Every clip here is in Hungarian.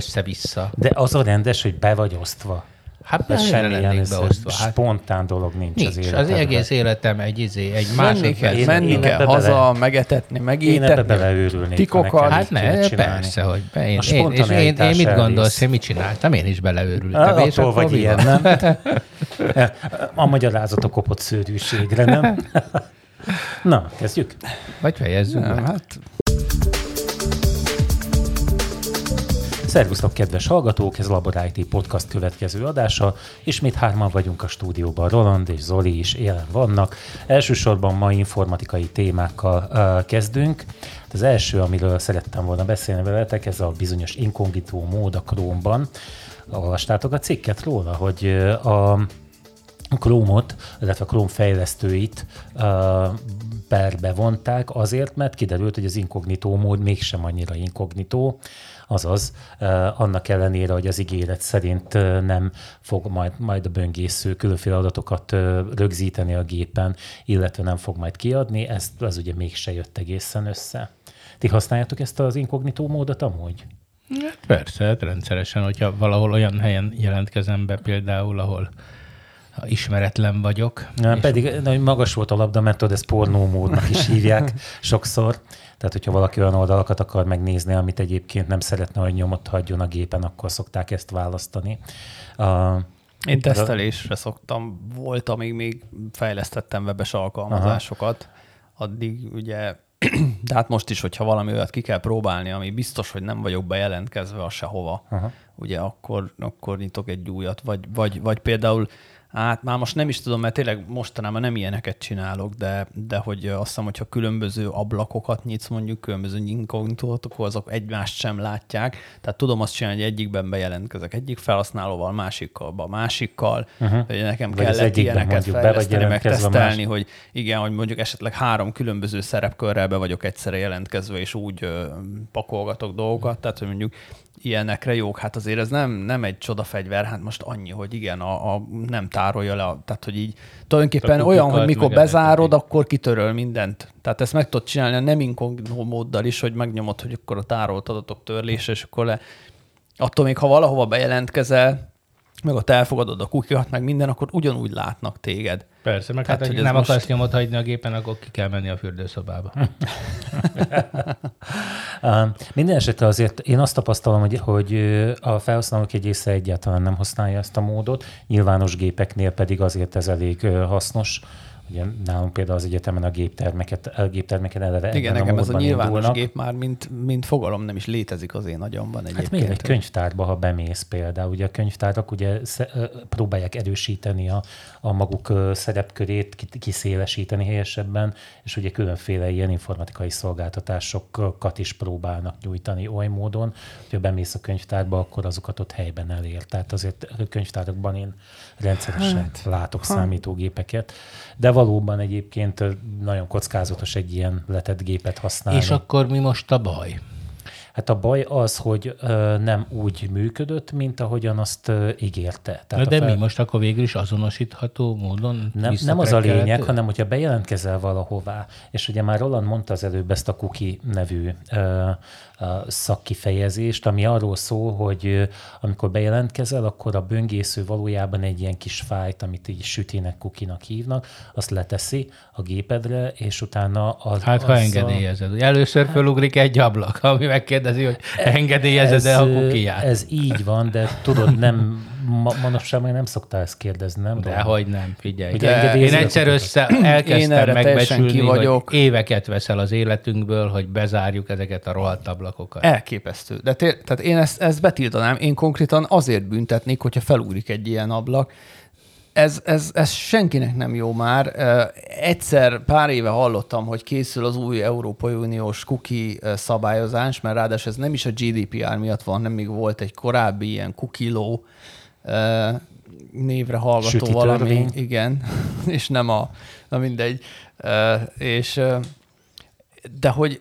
össze-vissza. De az a rendes, hogy be vagy osztva. Hát Ez mennyire semmilyen beosztva? Hát spontán dolog nincs, nincs. az Az, életedben. egész életem egy, izé, egy Menni kell, menni kell haza, bele- megetetni, Én ebbe megétetni. beleőrülnék. Tikokat. Hát ne, persze, hogy be, én, A én, és én, én, mit gondolsz, én mit csináltam? Én is beleőrültem. És attól vagy ilyen, nem? A magyarázat a kopott szőrűségre, nem? Na, kezdjük? Vagy be. hát Szervusztok, kedves hallgatók! Ez Labor IT Podcast következő adása. Ismét hárman vagyunk a stúdióban. Roland és Zoli is jelen vannak. Elsősorban ma informatikai témákkal uh, kezdünk. Az első, amiről szerettem volna beszélni veletek, ez a bizonyos inkognitó mód a Chrome-ban. Olvastátok a cikket róla, hogy a Chrome-ot, illetve a Chrome fejlesztőit uh, perbe vonták azért, mert kiderült, hogy az inkognitó mód mégsem annyira inkognitó, azaz uh, annak ellenére, hogy az ígéret szerint uh, nem fog majd, majd a böngésző különféle adatokat uh, rögzíteni a gépen, illetve nem fog majd kiadni, ez, ez ugye mégse jött egészen össze. Ti használjátok ezt az inkognitó módot amúgy? Hát persze, hát rendszeresen, hogyha valahol olyan helyen jelentkezem be például, ahol ismeretlen vagyok. És pedig nagyon magas volt a labda, mert tudod, ezt pornómódnak is hívják sokszor. Tehát, hogyha valaki olyan oldalakat akar megnézni, amit egyébként nem szeretne, hogy nyomot hagyjon a gépen, akkor szokták ezt választani. Uh, én tesztelésre szoktam, volt, amíg még fejlesztettem webes alkalmazásokat, addig ugye, de hát most is, hogyha valami olyat ki kell próbálni, ami biztos, hogy nem vagyok bejelentkezve a sehova, Aha. ugye akkor, akkor nyitok egy újat, vagy, vagy, vagy például Hát már most nem is tudom, mert tényleg mostanában nem ilyeneket csinálok, de, de hogy azt hiszem, hogyha különböző ablakokat nyitsz, mondjuk különböző inkognitót, akkor azok egymást sem látják. Tehát tudom azt csinálni, hogy egyikben bejelentkezek egyik felhasználóval, másikkal, másikkal. Uh-huh. Hogy nekem Vagy kellett ilyeneket fejleszteni, meg tesztelni, hogy igen, hogy mondjuk esetleg három különböző szerepkörrel be vagyok egyszerre jelentkezve, és úgy ö, pakolgatok dolgokat, tehát hogy mondjuk ilyenekre jók. Hát azért ez nem, nem egy csodafegyver, hát most annyi, hogy igen, a, a nem tárolja le, tehát hogy így tulajdonképpen A olyan, hogy mikor bezárod, ezeket. akkor kitöröl mindent. Tehát ezt meg tudod csinálni a nem inkognitó móddal is, hogy megnyomod, hogy akkor a tárolt adatok törlése, és akkor le... Attól még, ha valahova bejelentkezel, meg ott elfogadod a kukikat, meg minden, akkor ugyanúgy látnak téged. Persze, meg Tehát, hát, hogy nem most- akarsz nyomot hagyni a gépen, akkor ki kell menni a fürdőszobába. Minden esetre azért én azt tapasztalom, hogy, hogy a felhasználók egy része egyáltalán nem használja ezt a módot, nyilvános gépeknél pedig azért ez elég hasznos. Ugye nálunk például az egyetemen a géptermeket, a géptermeket eleve Igen, nekem ez a nyilvános indulnak. gép már mint, mint fogalom nem is létezik az én agyamban Hát egyébként. miért egy könyvtárba, ha bemész például, ugye a könyvtárak ugye próbálják erősíteni a, a maguk szerepkörét, ki- kiszélesíteni helyesebben, és ugye különféle ilyen informatikai szolgáltatásokat is próbálnak nyújtani oly módon, hogyha bemész a könyvtárba, akkor azokat ott helyben elér. Tehát azért a könyvtárakban én rendszeresen hát, látok számítógépeket, de valóban egyébként nagyon kockázatos egy ilyen letett gépet használni. És akkor mi most a baj? Hát a baj az, hogy ö, nem úgy működött, mint ahogyan azt ö, ígérte. Tehát de fel- mi most akkor végül is azonosítható módon nem, nem az a lényeg, hanem hogyha bejelentkezel valahová, és ugye már Roland mondta az előbb ezt a cookie nevű ö, szakkifejezést, ami arról szól, hogy amikor bejelentkezel, akkor a böngésző valójában egy ilyen kis fájt, amit így sütinek kukinak hívnak, azt leteszi a gépedre, és utána az, Hát, ha engedélyezed. Először fölugrik egy ablak, ami megkérdezi, hogy engedélyezed-e a kukiját. Ez így van, de tudod, nem, ma, manapság még nem szoktál ezt kérdezni, nem? De Roland? hogy nem, figyelj. De én egyszer össze Én elkezdtem megbecsülni, ki hogy vagyok. éveket veszel az életünkből, hogy bezárjuk ezeket a rohadt ablakokat. Elképesztő. De té- tehát én ezt, ezt betiltanám. Én konkrétan azért büntetnék, hogyha felugrik egy ilyen ablak. Ez, ez, ez senkinek nem jó már. Egyszer pár éve hallottam, hogy készül az új Európai Uniós cookie ö, szabályozás, mert ráadásul ez nem is a GDPR miatt van, nem még volt egy korábbi ilyen cookie névre hallgató Süti valami. törvény. Igen, és nem a, na mindegy. Ö, És ö, de hogy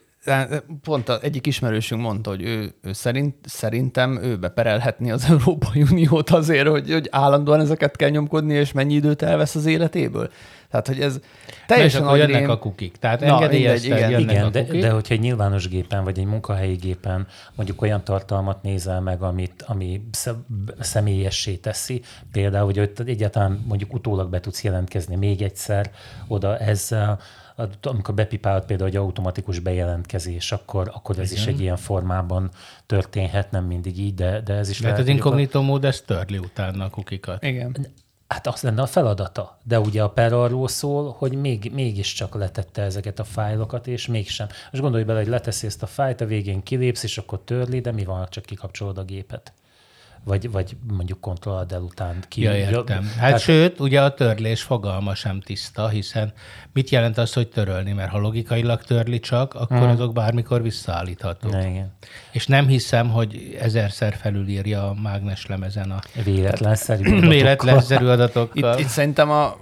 pont az egyik ismerősünk mondta, hogy ő, ő szerint, szerintem ő beperelhetni az Európai Uniót azért, hogy, hogy állandóan ezeket kell nyomkodni, és mennyi időt elvesz az életéből. Tehát hogy ez Na, teljesen akkor jönnek agyrém. a kukik. Tehát Na, mindegy, igen. jönnek Igen, a de, kukik. de hogyha egy nyilvános gépen vagy egy munkahelyi gépen mondjuk olyan tartalmat nézel meg, amit, ami sze- személyessé teszi, például, hogy egyáltalán mondjuk utólag be tudsz jelentkezni még egyszer oda ezzel, amikor bepipálod például egy automatikus bejelentkezés, akkor, akkor ez is egy ilyen formában történhet, nem mindig így, de, de ez is Tehát az mondjuk a- inkognitó mód, ez törli utána a kukikat. Igen. Hát az lenne a feladata. De ugye a per arról szól, hogy még, mégiscsak letette ezeket a fájlokat, és mégsem. Most gondolj bele, hogy leteszi ezt a fájlt, a végén kilépsz, és akkor törli, de mi van, ha csak kikapcsolod a gépet? Vagy, vagy mondjuk kontrollad el után ki. Ja, értem. Hát Tehát- sőt, ugye a törlés fogalma sem tiszta, hiszen mit jelent az, hogy törölni? Mert ha logikailag törli csak, akkor Mhm. azok bármikor visszaállíthatók. Ne, igen. És nem hiszem, hogy ezerszer felülírja a mágnes lemezen a Véletlenszerű adatokkal. véletlenszerű adatokkal. Itt, itt szerintem a,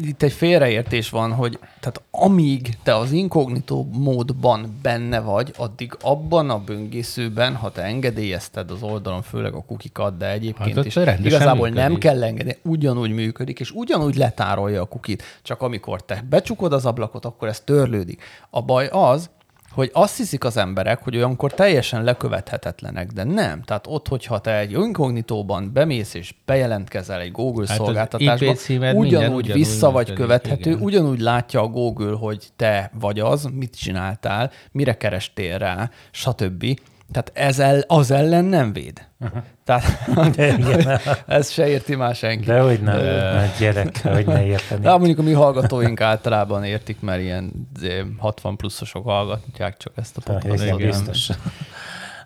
itt, egy félreértés van, hogy tehát amíg te az inkognitó módban benne vagy, addig abban a böngészőben, ha te engedélyezted az oldalon, főleg a kukikat, de egyébként Hát is igazából nem működik. kell engedni, ugyanúgy működik, és ugyanúgy letárolja a kukit. Csak amikor te becsukod az ablakot, akkor ez törlődik. A baj az, hogy azt hiszik az emberek, hogy olyankor teljesen lekövethetetlenek, de nem. Tehát ott, hogyha te egy inkognitóban bemész és bejelentkezel egy Google Hát szolgáltatásba, ugyanúgy ugyanúgy vissza vagy működik, követhető, igen. ugyanúgy látja a Google, hogy te vagy az, mit csináltál, mire kerestél rá, stb. Tehát ez el, az ellen nem véd. Uh-huh. Tehát De igen. ez se érti már senki. De hogy nem, de... gyerek, hogy ne érteni. De mondjuk a mi hallgatóink általában értik, mert ilyen izé, 60 pluszosok hallgatják csak ezt a podcastot. Biztos.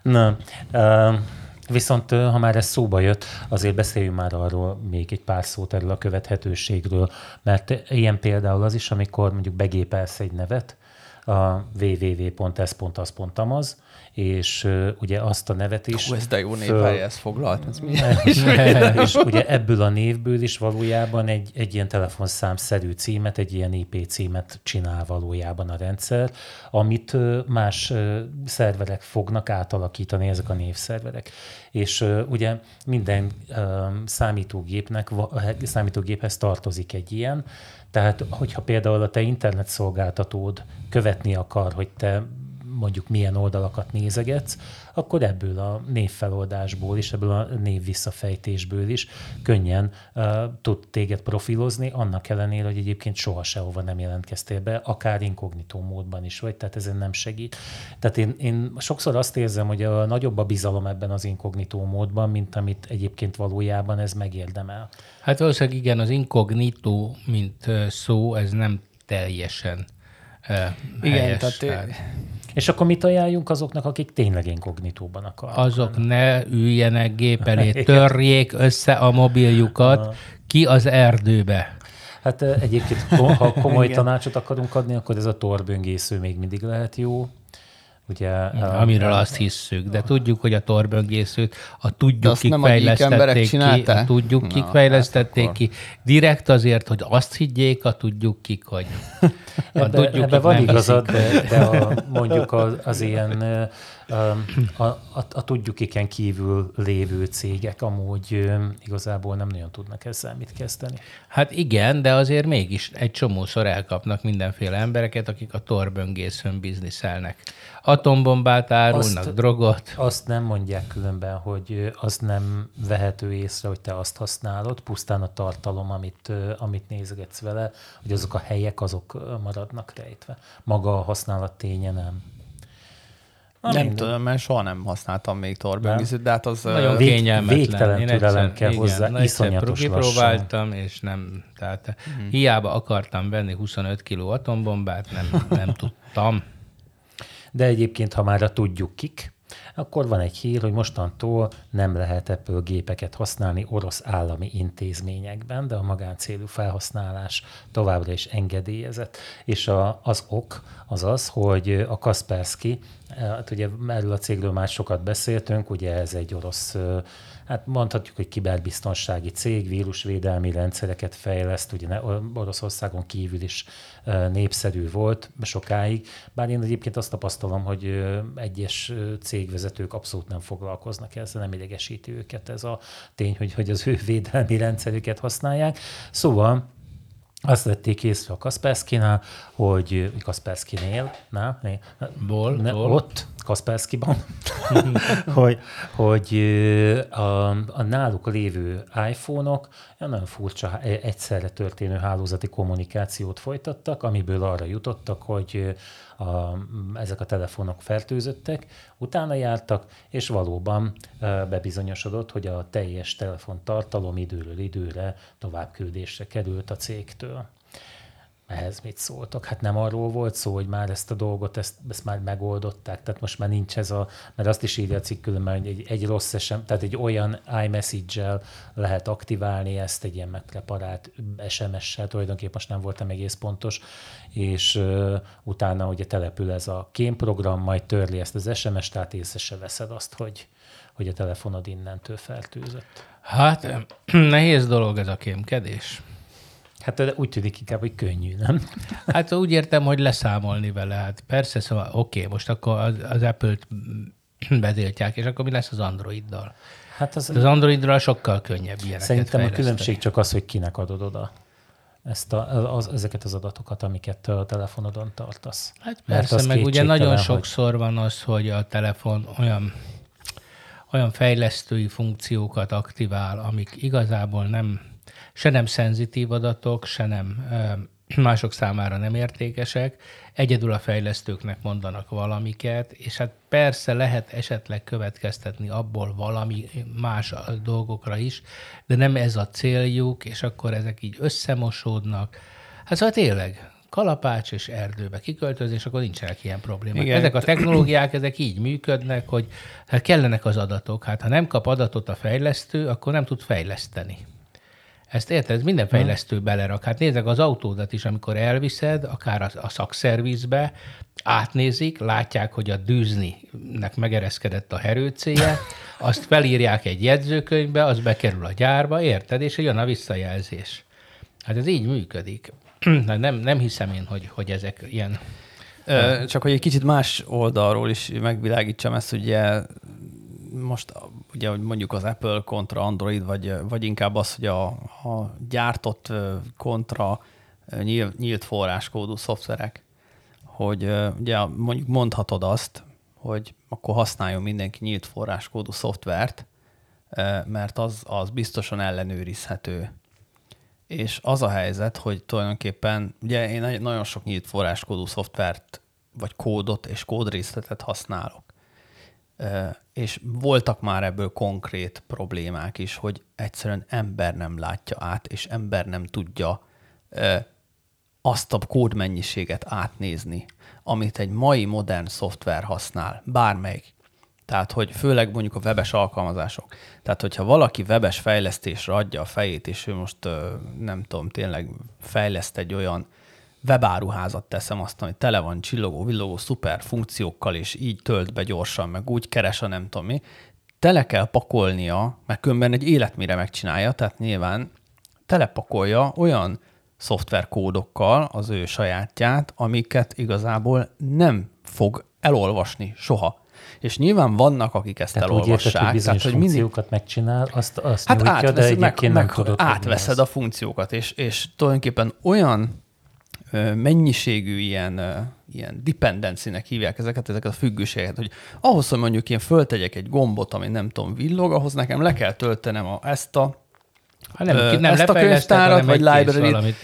Na, uh, viszont uh, ha már ez szóba jött, azért beszéljünk már arról még egy pár szót erről a követhetőségről, mert ilyen például az is, amikor mondjuk begépelsz egy nevet, a www.ez.az.amaz, és ugye azt a nevet is... Hú, ez de jó név, föl- ez foglalt. Ez mi? és ugye ebből a névből is valójában egy, egy ilyen telefonszámszerű címet, egy ilyen IP címet csinál valójában a rendszer, amit más szerverek fognak átalakítani, ezek a névszerverek. És ugye minden számítógépnek, számítógéphez tartozik egy ilyen, tehát hogyha például a te internetszolgáltatód követni akar, hogy te mondjuk milyen oldalakat nézegetsz, akkor ebből a névfeloldásból is, ebből a név visszafejtésből is könnyen uh, tud téged profilozni, annak ellenére, hogy egyébként soha sehova nem jelentkeztél be, akár inkognitó módban is vagy, tehát ezen nem segít. Tehát én, én sokszor azt érzem, hogy a nagyobb a bizalom ebben az inkognitó módban, mint amit egyébként valójában ez megérdemel. Hát valószínűleg igen, az inkognitó, mint szó, ez nem teljesen Igen, helyes. tehát- És akkor mit ajánljunk azoknak, akik tényleg inkognitóban akarnak? azok ne üljenek gép elé, törjék össze a mobiljukat ki az erdőbe. Hát egyébként, ha komoly tanácsot akarunk adni, akkor ez a torböngésző még mindig lehet jó. Ugye, Amiről azt hisszük, de tudjuk, hogy a torböngészőt a tudjuk, azt kik fejlesztették ki, a tudjuk, kik Na, fejlesztették hát ki, direkt azért, hogy azt higgyék, a tudjuk kik, hogy a Ebbe, tudjuk, ebbe kik van nem igazad, de, de a, mondjuk az, az ilyen a, a, a tudjuk iken kívül lévő cégek amúgy igazából nem nagyon tudnak ezzel mit kezdeni. Hát igen, de azért mégis egy csomószor elkapnak mindenféle embereket, akik a torböngészőn bizniszelnek. Atombombát árulnak, Azt- drogot. Azt nem mondják különben, hogy az nem vehető észre, hogy te azt használod, pusztán a tartalom, amit, amit nézgetsz vele, hogy azok a helyek, azok maradnak rejtve. Maga a használat ténye nem. Na, nem mindegy. tudom, mert soha nem használtam még torböngészőt, de hát az... Nagyon Vég- kényelmetlen. végtelen Én türelem egyszer- kell hozzá, na, egyszer iszonyatos kipróbáltam, és nem, tehát Mhm. hiába akartam venni 25 kiló atombombát, nem, nem tudtam. De egyébként, ha már a tudjuk kik, akkor van egy hír, hogy mostantól nem lehet Apple gépeket használni orosz állami intézményekben, de a magáncélú felhasználás továbbra is engedélyezett. És a, az ok az az, hogy a Kaspersky, hát ugye erről a cégről már sokat beszéltünk, ugye ez egy orosz hát mondhatjuk, hogy kiberbiztonsági cég, vírusvédelmi rendszereket fejleszt, ugye Oroszországon kívül is népszerű volt sokáig, bár én egyébként azt tapasztalom, hogy egyes cégvezetők abszolút nem foglalkoznak ezzel, nem idegesíti őket ez a tény, hogy, hogy az ő védelmi rendszerüket használják. Szóval azt vették észre a Kaspersky-nál, hogy Kaspersky-nél, na, né, Ból, ne, ból. ott, Kaspersky-ban, hogy, hogy a, a náluk lévő iPhone-ok nagyon furcsa egyszerre történő hálózati kommunikációt folytattak, amiből arra jutottak, hogy a, ezek a telefonok fertőzöttek, utána jártak, és valóban bebizonyosodott, hogy a teljes telefon tartalom időről időre továbbküldésre került a cégtől ehhez mit szóltak? Hát nem arról volt szó, hogy már ezt a dolgot, ezt, ezt már megoldották, tehát most már nincs ez a, mert azt is írja a cikk különben, hogy egy, egy rossz SM, tehát egy olyan iMessage-el lehet aktiválni ezt, egy ilyen megpreparált SMS-sel, tulajdonképpen most nem voltam egész pontos, és uh, utána ugye települ ez a kémprogram, majd törli ezt az SMS-t, tehát észre se veszed azt, hogy, hogy a telefonod innentől fertőzött. Hát nehéz dolog ez a kémkedés. Hát úgy tűnik inkább, hogy könnyű, nem? Hát úgy értem, hogy leszámolni vele. Hát persze, szóval oké, okay, most akkor az, az Apple-t bezéltják, és akkor mi lesz az Androiddal? Hát az, az Androidról sokkal könnyebb ilyeneket Szerintem a különbség csak az, hogy kinek adod oda ezt a, az, ezeket az adatokat, amiket a telefonodon tartasz. Hát persze, meg ugye nagyon sokszor van az, hogy a telefon olyan, olyan fejlesztői funkciókat aktivál, amik igazából nem se nem szenzitív adatok, se nem mások számára nem értékesek, egyedül a fejlesztőknek mondanak valamiket, és hát persze lehet esetleg következtetni abból valami más dolgokra is, de nem ez a céljuk, és akkor ezek így összemosódnak. Hát szóval tényleg, kalapács és erdőbe kiköltözés, akkor nincsenek ilyen problémák. Igen. Ezek a technológiák, ezek így működnek, hogy hát kellenek az adatok. Hát ha nem kap adatot a fejlesztő, akkor nem tud fejleszteni. Ezt érted? Minden fejlesztő belerak. Hát nézzek az autódat is, amikor elviszed, akár a, a szakszervizbe, átnézik, látják, hogy a dűzninek megereszkedett a herőcéje, azt felírják egy jegyzőkönyvbe, az bekerül a gyárba, érted? És jön a visszajelzés. Hát ez így működik. nem, nem hiszem én, hogy, hogy ezek ilyen... Csak hogy egy kicsit más oldalról is megvilágítsam ezt, ugye most ugye, mondjuk az Apple kontra Android, vagy, vagy inkább az, hogy a, a gyártott kontra nyílt, nyílt forráskódú szoftverek, hogy ugye mondjuk mondhatod azt, hogy akkor használjon mindenki nyílt forráskódú szoftvert, mert az, az biztosan ellenőrizhető. És az a helyzet, hogy tulajdonképpen, ugye én nagyon sok nyílt forráskódú szoftvert, vagy kódot és kódrészletet használok és voltak már ebből konkrét problémák is, hogy egyszerűen ember nem látja át, és ember nem tudja azt a kódmennyiséget átnézni, amit egy mai modern szoftver használ, bármelyik. Tehát, hogy főleg mondjuk a webes alkalmazások. Tehát, hogyha valaki webes fejlesztésre adja a fejét, és ő most nem tudom, tényleg fejleszt egy olyan webáruházat teszem azt, hogy tele van csillogó, villogó, szuper funkciókkal, és így tölt be gyorsan, meg úgy keres a nem tudom mi, tele kell pakolnia, mert különben egy életmire megcsinálja, tehát nyilván telepakolja olyan szoftverkódokkal az ő sajátját, amiket igazából nem fog elolvasni soha. És nyilván vannak, akik ezt tehát elolvassák. Úgy érted, hogy bizonyos tehát, hogy funkciókat mindig... megcsinál, azt, azt hát nyújtja, átvesz, de egyébként meg, meg tudod, átveszed a funkciókat, és, és tulajdonképpen olyan mennyiségű ilyen, ilyen dependency-nek hívják ezeket, ezeket a függőségeket, hogy ahhoz, hogy mondjuk én föltegyek egy gombot, ami nem tudom, villog, ahhoz nekem le kell töltenem a, ezt a ha nem, nem ezt a könyvtárat, vagy library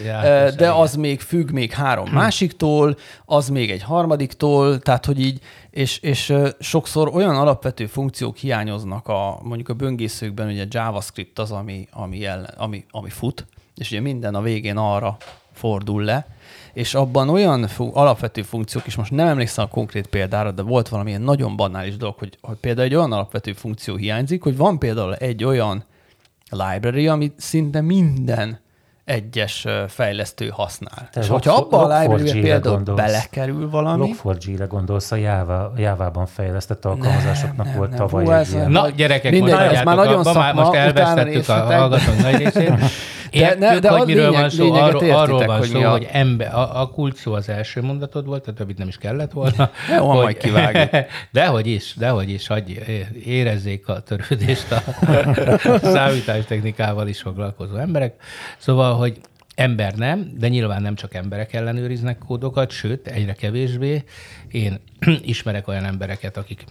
de az még függ még három másiktól, az még egy harmadiktól, tehát hogy így, és, és sokszor olyan alapvető funkciók hiányoznak a, mondjuk a böngészőkben, ugye JavaScript az, ami, ami, ellen, ami, ami fut, és ugye minden a végén arra fordul le, és abban olyan fu- alapvető funkciók, és most nem emlékszem a konkrét példára, de volt valamilyen nagyon banális dolog, hogy, hogy például egy olyan alapvető funkció hiányzik, hogy van például egy olyan library, amit szinte minden egyes fejlesztő használ. Te és hogyha abban a library például gondolsz, belekerül valami... Log4j-re gondolsz, a Java, Java-ban fejlesztett alkalmazásoknak nem, volt nem, tavaly Hú, egy ilyen. Na, gyerekek, Mindegy, ez már nagyon szakma, most elvesztettük a hallgatók nagy részét. Értjük, de, de hogy miről lényeg, van szó, arról, arról van hogy szó, a... hogy ember, a, a kult szó az első mondatod volt, a többit nem is kellett volna. Jó, hogy, majd kivágjuk. Dehogy is, dehogy is, hogy érezzék a törődést a számítástechnikával is foglalkozó emberek. Szóval, hogy Ember nem, de nyilván nem csak emberek ellenőriznek kódokat, sőt, egyre kevésbé. Én ismerek olyan embereket, akik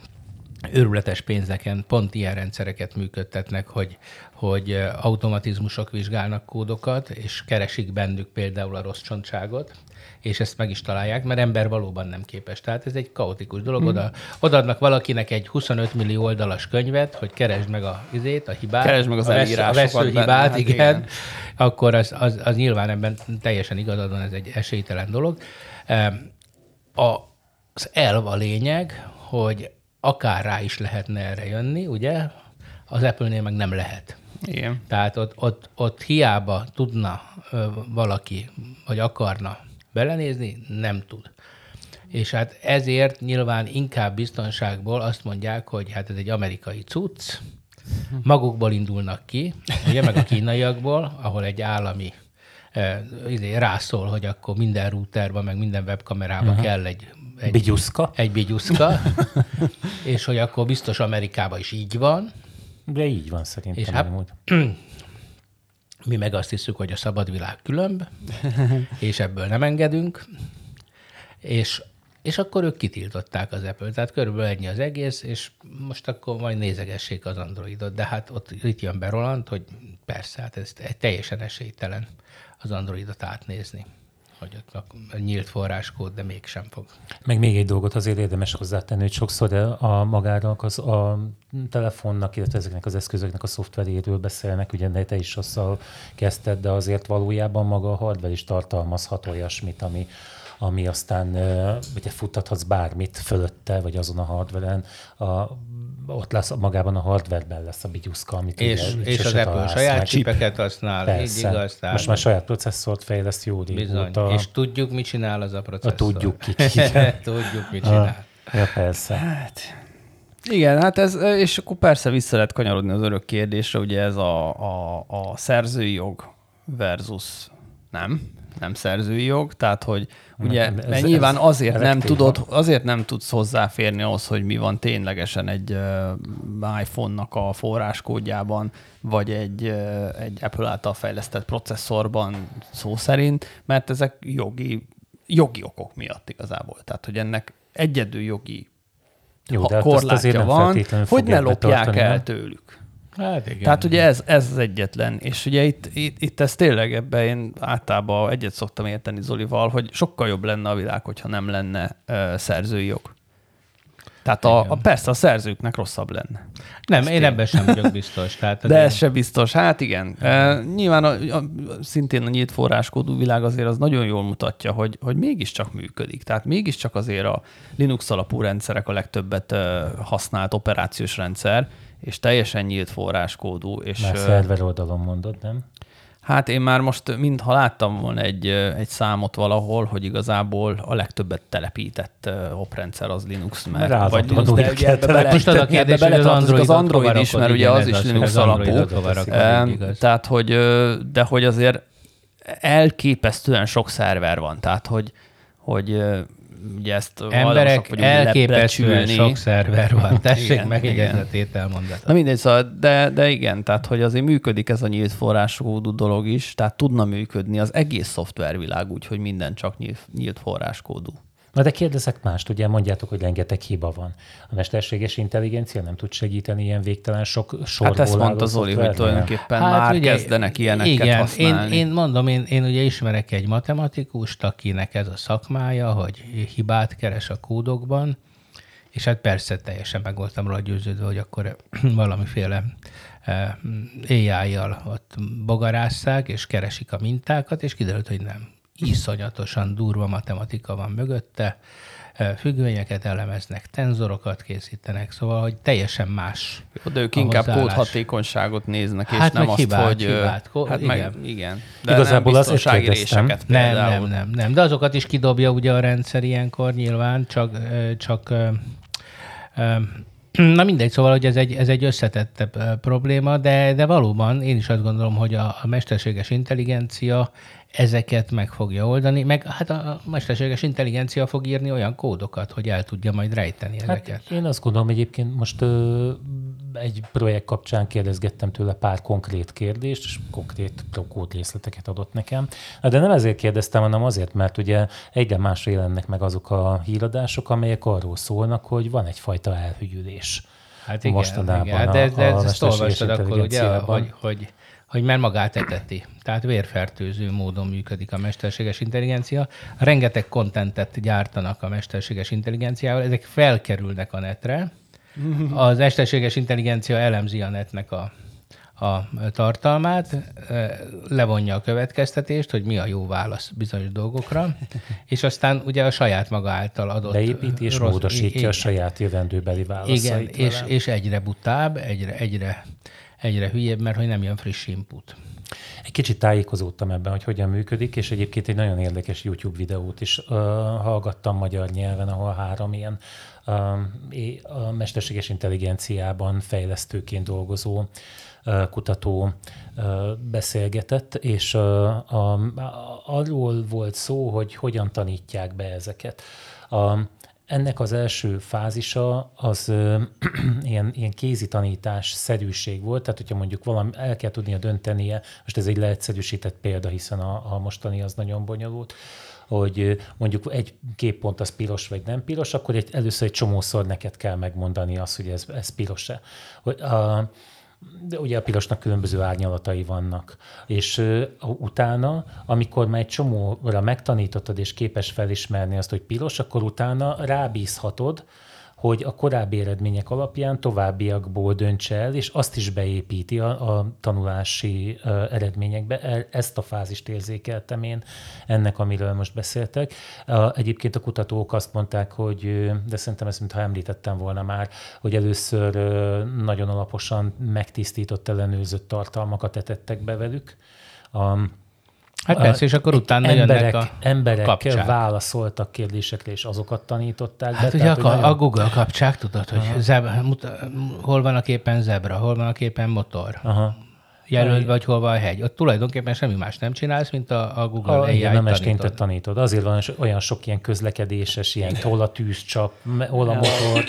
őrületes pénzeken pont ilyen rendszereket működtetnek, hogy, hogy automatizmusok vizsgálnak kódokat, és keresik bennük például a rossz csontságot, és ezt meg is találják, mert ember valóban nem képes. Tehát ez egy kaotikus dolog. Mm. Oda, odaadnak valakinek egy 25 millió oldalas könyvet, hogy keresd meg a, izét, a hibát. Keresd meg az a, vesz, a veszőhibát, hát igen. igen. Akkor az, az, az nyilván ebben teljesen igazad van, ez egy esélytelen dolog. A, az elv a lényeg, hogy akár rá is lehetne erre jönni, ugye? Az Apple-nél meg nem lehet. Igen. Tehát ott, ott, ott hiába tudna valaki, vagy akarna belenézni, nem tud. És hát ezért nyilván inkább biztonságból azt mondják, hogy hát ez egy amerikai cucc, magukból indulnak ki, ugye, meg a kínaiakból, ahol egy állami eh, rászól, hogy akkor minden routerban, meg minden webkamerában uh-huh. kell egy egy bigyuszka. Egy bigyuszka, és hogy akkor biztos Amerikában is így van. De így van szerintem. És hát, mi meg azt hiszük, hogy a szabad világ különb, és ebből nem engedünk, és, és akkor ők kitiltották az Apple. Tehát körülbelül ennyi az egész, és most akkor majd nézegessék az Androidot. De hát ott itt jön be Roland, hogy persze, hát ez teljesen esélytelen az Androidot átnézni a nyílt forráskód, de mégsem fog. Meg még egy dolgot azért érdemes hozzátenni, hogy sokszor a magának, az, a telefonnak, illetve ezeknek az eszközöknek a szoftveréről beszélnek, ugye de te is azzal kezdted, de azért valójában maga a hardware is tartalmazhat olyasmit, ami, ami aztán ugye futtathatsz bármit fölötte, vagy azon a hardware-en, a, ott lesz magában a hardwareben lesz a bigyuszka, amit És, ugye, és az Apple saját meg. csipeket használ, Persze. így igaz. Most már saját processzort fejleszt jó régóta. És tudjuk, mit csinál az a processzor. A tudjuk ki. tudjuk, mit csinál. A, ja, persze. Hát, igen, hát ez, és akkor persze vissza lehet kanyarodni az örök kérdésre, ugye ez a, a, a szerzői jog versus nem, nem szerzői jog, tehát hogy ugye ez, mert nyilván azért nem tudod, azért nem tudsz hozzáférni ahhoz, hogy mi van ténylegesen egy uh, iPhone-nak a forráskódjában, vagy egy, uh, egy Apple által fejlesztett processzorban szó szerint, mert ezek jogi, jogi okok miatt igazából. Tehát, hogy ennek egyedül jogi Jó, de hát korlátja van, hogy ne lopják el tőlük. Hát igen. Tehát ugye ez, ez az egyetlen. És ugye itt, itt, itt ez tényleg ebben én általában egyet szoktam érteni Zolival, hogy sokkal jobb lenne a világ, hogyha nem lenne uh, szerzői jog. Tehát a, a, persze a szerzőknek rosszabb lenne. Nem, Ezt én, én ebben sem vagyok biztos. Tehát De ez sem biztos. Hát igen. E, nyilván a, a, szintén a nyílt forráskódú világ azért az nagyon jól mutatja, hogy, hogy mégiscsak működik. Tehát mégiscsak azért a Linux alapú rendszerek a legtöbbet uh, használt operációs rendszer, és teljesen nyílt forráskódú. És, Már szerver oldalon mondod, nem? Hát én már most, mintha láttam volna egy, egy számot valahol, hogy igazából a legtöbbet telepített oprendszer az Linux, mert, mert vagy Linux, de ugye ebbe bele, most az a kérdés, ebbe az Android, az Android is, mert ugye az is Linux alapú. Tehát, hogy, de hogy azért elképesztően sok szerver van, tehát, hogy, hogy ugye ezt Emberek elképesztően sok szerver van. Tessék igen, megjegyezni a tételmondatot. Na mindegy, szóval, de, de igen, tehát hogy azért működik ez a nyílt forráskódú dolog is, tehát tudna működni az egész szoftvervilág úgy, hogy minden csak nyílt, nyílt forráskódú. Na de kérdezek mást, ugye mondjátok, hogy rengeteg hiba van. A mesterséges intelligencia nem tud segíteni ilyen végtelen sok sorból Hát ezt mondta Zoli, hogy tulajdonképpen hát már ugye, kezdenek ilyeneket igen, használni. Én, én mondom, én, én ugye ismerek egy matematikust, akinek ez a szakmája, hogy hibát keres a kódokban, és hát persze teljesen meg voltam róla győződve, hogy akkor valamiféle eh, AI-jal ott bogarásszák, és keresik a mintákat, és kiderült, hogy nem iszonyatosan durva matematika van mögötte, függvényeket elemeznek, tenzorokat készítenek, szóval, hogy teljesen más. Jó, de ők inkább kódhatékonyságot néznek, és hát nem azt, hibát, hogy... Hibát, kód, hát igen. Meg, igen. De Igazából nem az réseket nem, nem, nem, nem. De azokat is kidobja ugye a rendszer ilyenkor nyilván, csak, csak Na mindegy, szóval, hogy ez egy, ez egy összetettebb probléma, de, de valóban én is azt gondolom, hogy a, a mesterséges intelligencia ezeket meg fogja oldani, meg hát a mesterséges intelligencia fog írni olyan kódokat, hogy el tudja majd rejteni hát ezeket. Hát én azt gondolom egyébként most ö, egy projekt kapcsán kérdezgettem tőle pár konkrét kérdést, és konkrét kód részleteket adott nekem. De nem ezért kérdeztem, hanem azért, mert ugye egyre másra jelennek meg azok a híradások, amelyek arról szólnak, hogy van egyfajta elhűlés. Hát igen, mostanában igen. De, de a, a ezt olvastad akkor, ugye, hogy, hogy hogy mert magát eteti. Tehát vérfertőző módon működik a mesterséges intelligencia. Rengeteg kontentet gyártanak a mesterséges intelligenciával, ezek felkerülnek a netre. Az mesterséges intelligencia elemzi a netnek a, a tartalmát, levonja a következtetést, hogy mi a jó válasz bizonyos dolgokra, és aztán ugye a saját maga által adott... Beépíti és rossz, módosítja a saját jövendőbeli válaszait. Igen, és, és egyre butább, egyre, egyre egyre hülyébb, mert hogy nem jön friss input. Egy kicsit tájékozódtam ebben, hogy hogyan működik, és egyébként egy nagyon érdekes YouTube videót is uh, hallgattam magyar nyelven, ahol három ilyen uh, a mesterséges intelligenciában fejlesztőként dolgozó uh, kutató uh, beszélgetett, és uh, a, arról volt szó, hogy hogyan tanítják be ezeket. A, ennek az első fázisa az ilyen, ilyen kézitanítás szerűség volt, tehát hogyha mondjuk valami el kell tudnia döntenie, most ez egy leegyszerűsített példa, hiszen a, a mostani az nagyon bonyolult, hogy mondjuk egy képpont az piros vagy nem piros, akkor egy, először egy csomószor neked kell megmondani azt, hogy ez, ez piros-e. Hogy, a, de ugye a pirosnak különböző árnyalatai vannak. És uh, utána, amikor már egy csomóra megtanítottad, és képes felismerni azt, hogy piros, akkor utána rábízhatod, hogy a korábbi eredmények alapján továbbiakból döntse el, és azt is beépíti a, a tanulási uh, eredményekbe. E, ezt a fázist érzékeltem én ennek, amiről most beszéltek. Uh, egyébként a kutatók azt mondták, hogy, de szerintem ezt mintha említettem volna már, hogy először uh, nagyon alaposan megtisztított, ellenőrzött tartalmakat etettek be velük. Um, Hát persze, és akkor utána emberek, jönnek a Emberek kapcsák. válaszoltak kérdésekre, és azokat tanították hát be. Ugye tehát, a, nagyon... a Google kapcsák, tudod, hogy zebra, muta, hol van a képen zebra, hol van a képen motor. Aha jelölve, vagy hol van a hegy. Ott tulajdonképpen semmi más nem csinálsz, mint a, a Google a, AI igen, nem tanítod. tanítod. Azért van olyan sok ilyen közlekedéses, ilyen hol a tűzcsap, hol a motor,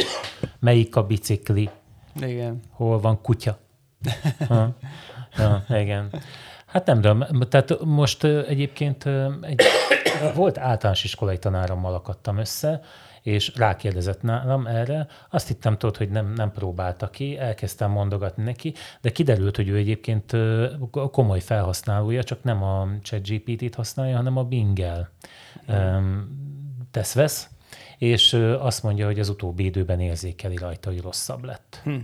melyik a bicikli, igen. hol van kutya. Ha. Ja, igen. Hát nem tudom, tehát most egyébként egy, volt általános iskolai tanárommal akadtam össze, és rákérdezett nálam erre. Azt hittem tudod, hogy nem, nem próbálta ki, elkezdtem mondogatni neki, de kiderült, hogy ő egyébként komoly felhasználója, csak nem a ChatGPT-t használja, hanem a Bing-el tesz-vesz, és azt mondja, hogy az utóbbi időben érzékeli rajta, hogy rosszabb lett. Hm.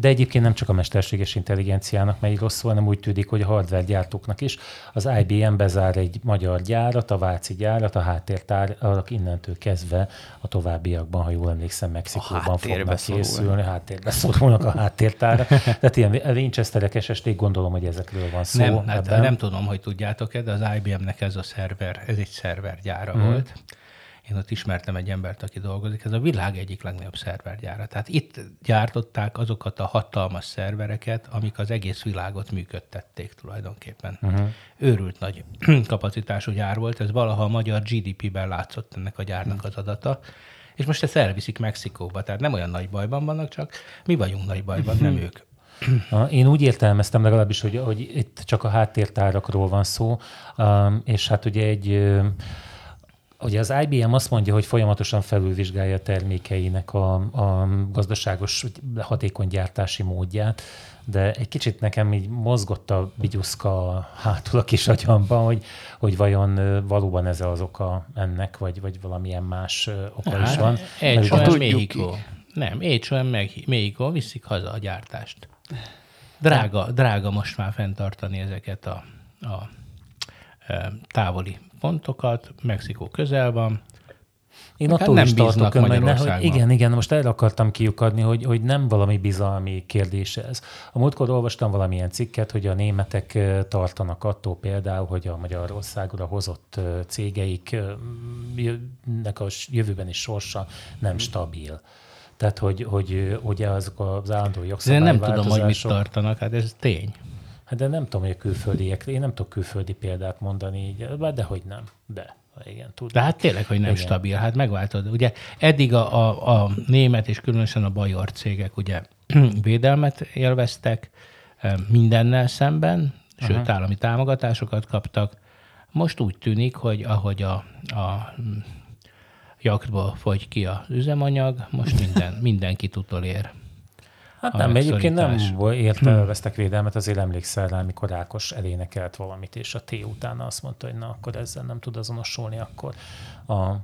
De egyébként nem csak a mesterséges intelligenciának megy rosszul, hanem úgy tűnik, hogy a hardware gyártóknak is. Az IBM bezár egy magyar gyárat, a Váci gyárat, a háttértárak innentől kezdve a továbbiakban, ha jól emlékszem, Mexikóban fognak készülni, háttérbe szorulnak a háttértára. Tehát ilyen Winchesterek SSD, gondolom, hogy ezekről van szó. Nem, hát nem tudom, hogy tudjátok-e, de az IBM-nek ez a szerver, ez egy szervergyára mm. volt én ott ismertem egy embert, aki dolgozik, ez a világ egyik legnagyobb szervergyára. Tehát itt gyártották azokat a hatalmas szervereket, amik az egész világot működtették tulajdonképpen. Uh-huh. Őrült nagy kapacitású gyár volt, ez valaha a magyar GDP-ben látszott ennek a gyárnak az adata, és most ezt elviszik Mexikóba, tehát nem olyan nagy bajban vannak, csak mi vagyunk nagy bajban, nem mhm. ők. Én úgy értelmeztem legalábbis, hogy, hogy itt csak a háttértárakról van szó, és hát ugye egy Ugye az IBM azt mondja, hogy folyamatosan felülvizsgálja a termékeinek a, a gazdaságos, hatékony gyártási módját, de egy kicsit nekem így mozgott a bigyuszka hátul a kis agyamban, hogy, hogy vajon valóban ez az oka ennek, vagy, vagy valamilyen más oka hát, is van. Egy México. Nem, meg México viszik haza a gyártást. Drága, drága most már fenntartani ezeket a, a távoli pontokat, Mexikó közel van, én attól nem is tartok önben, hogy igen, igen, most erre akartam kiukadni, hogy, hogy nem valami bizalmi kérdés ez. A múltkor olvastam valamilyen cikket, hogy a németek tartanak attól például, hogy a Magyarországra hozott cégeiknek a jövőbeni sorsa nem stabil. Tehát, hogy, hogy ugye azok az állandó jogszabályváltozások... De nem tudom, hogy mit tartanak, hát ez tény. Hát de nem tudom, hogy a külföldiek, én nem tudok külföldi példát mondani, így, de hogy nem, de igen, tudom. De hát tényleg, hogy nem igen. stabil, hát megváltod. Ugye eddig a, a, a német és különösen a bajor cégek ugye védelmet élveztek eh, mindennel szemben, sőt Aha. állami támogatásokat kaptak. Most úgy tűnik, hogy ahogy a, a jaktból fogy ki az üzemanyag, most minden, mindenki utolér. Hát nem, egyébként nem értelmeztek hm. védelmet, azért emlékszel rá, amikor Ákos elénekelt valamit, és a T utána azt mondta, hogy na, akkor ezzel nem tud azonosulni, akkor a,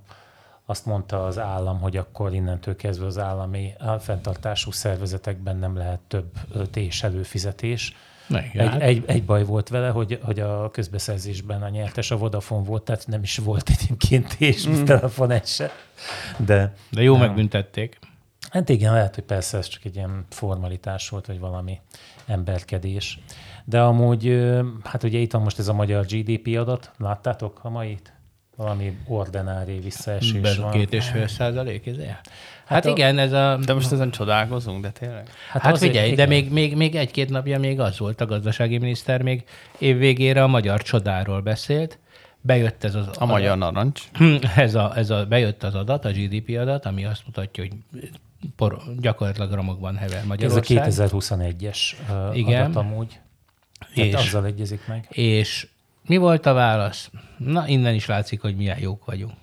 azt mondta az állam, hogy akkor innentől kezdve az állami fenntartású szervezetekben nem lehet több tés előfizetés. Egy, hát- egy, egy baj volt vele, hogy, hogy a közbeszerzésben a nyertes a Vodafone volt, tehát nem is volt egyébként és mm. telefon egy se. De, De jó nem. megbüntették. Hát igen, lehet, hogy persze ez csak egy ilyen formalitás volt, vagy valami emberkedés. De amúgy, hát ugye itt van most ez a magyar GDP adat, láttátok a mait? Valami ordinári visszaesés Be, van. Két és fél százalék, ez Hát, hát a, igen, ez a... De most ezen csodálkozunk, de tényleg. Hát, hát azért, figyelj, igen. de még, még, még egy-két napja még az volt, a gazdasági miniszter még évvégére a magyar csodáról beszélt, bejött ez az... A magyar narancs. Ez a, ez a, bejött az adat, a GDP adat, ami azt mutatja, hogy por, gyakorlatilag gramokban hever Magyarország. Ez a 2021-es Igen. adat amúgy. Tehát és, azzal egyezik meg. És mi volt a válasz? Na, innen is látszik, hogy milyen jók vagyunk.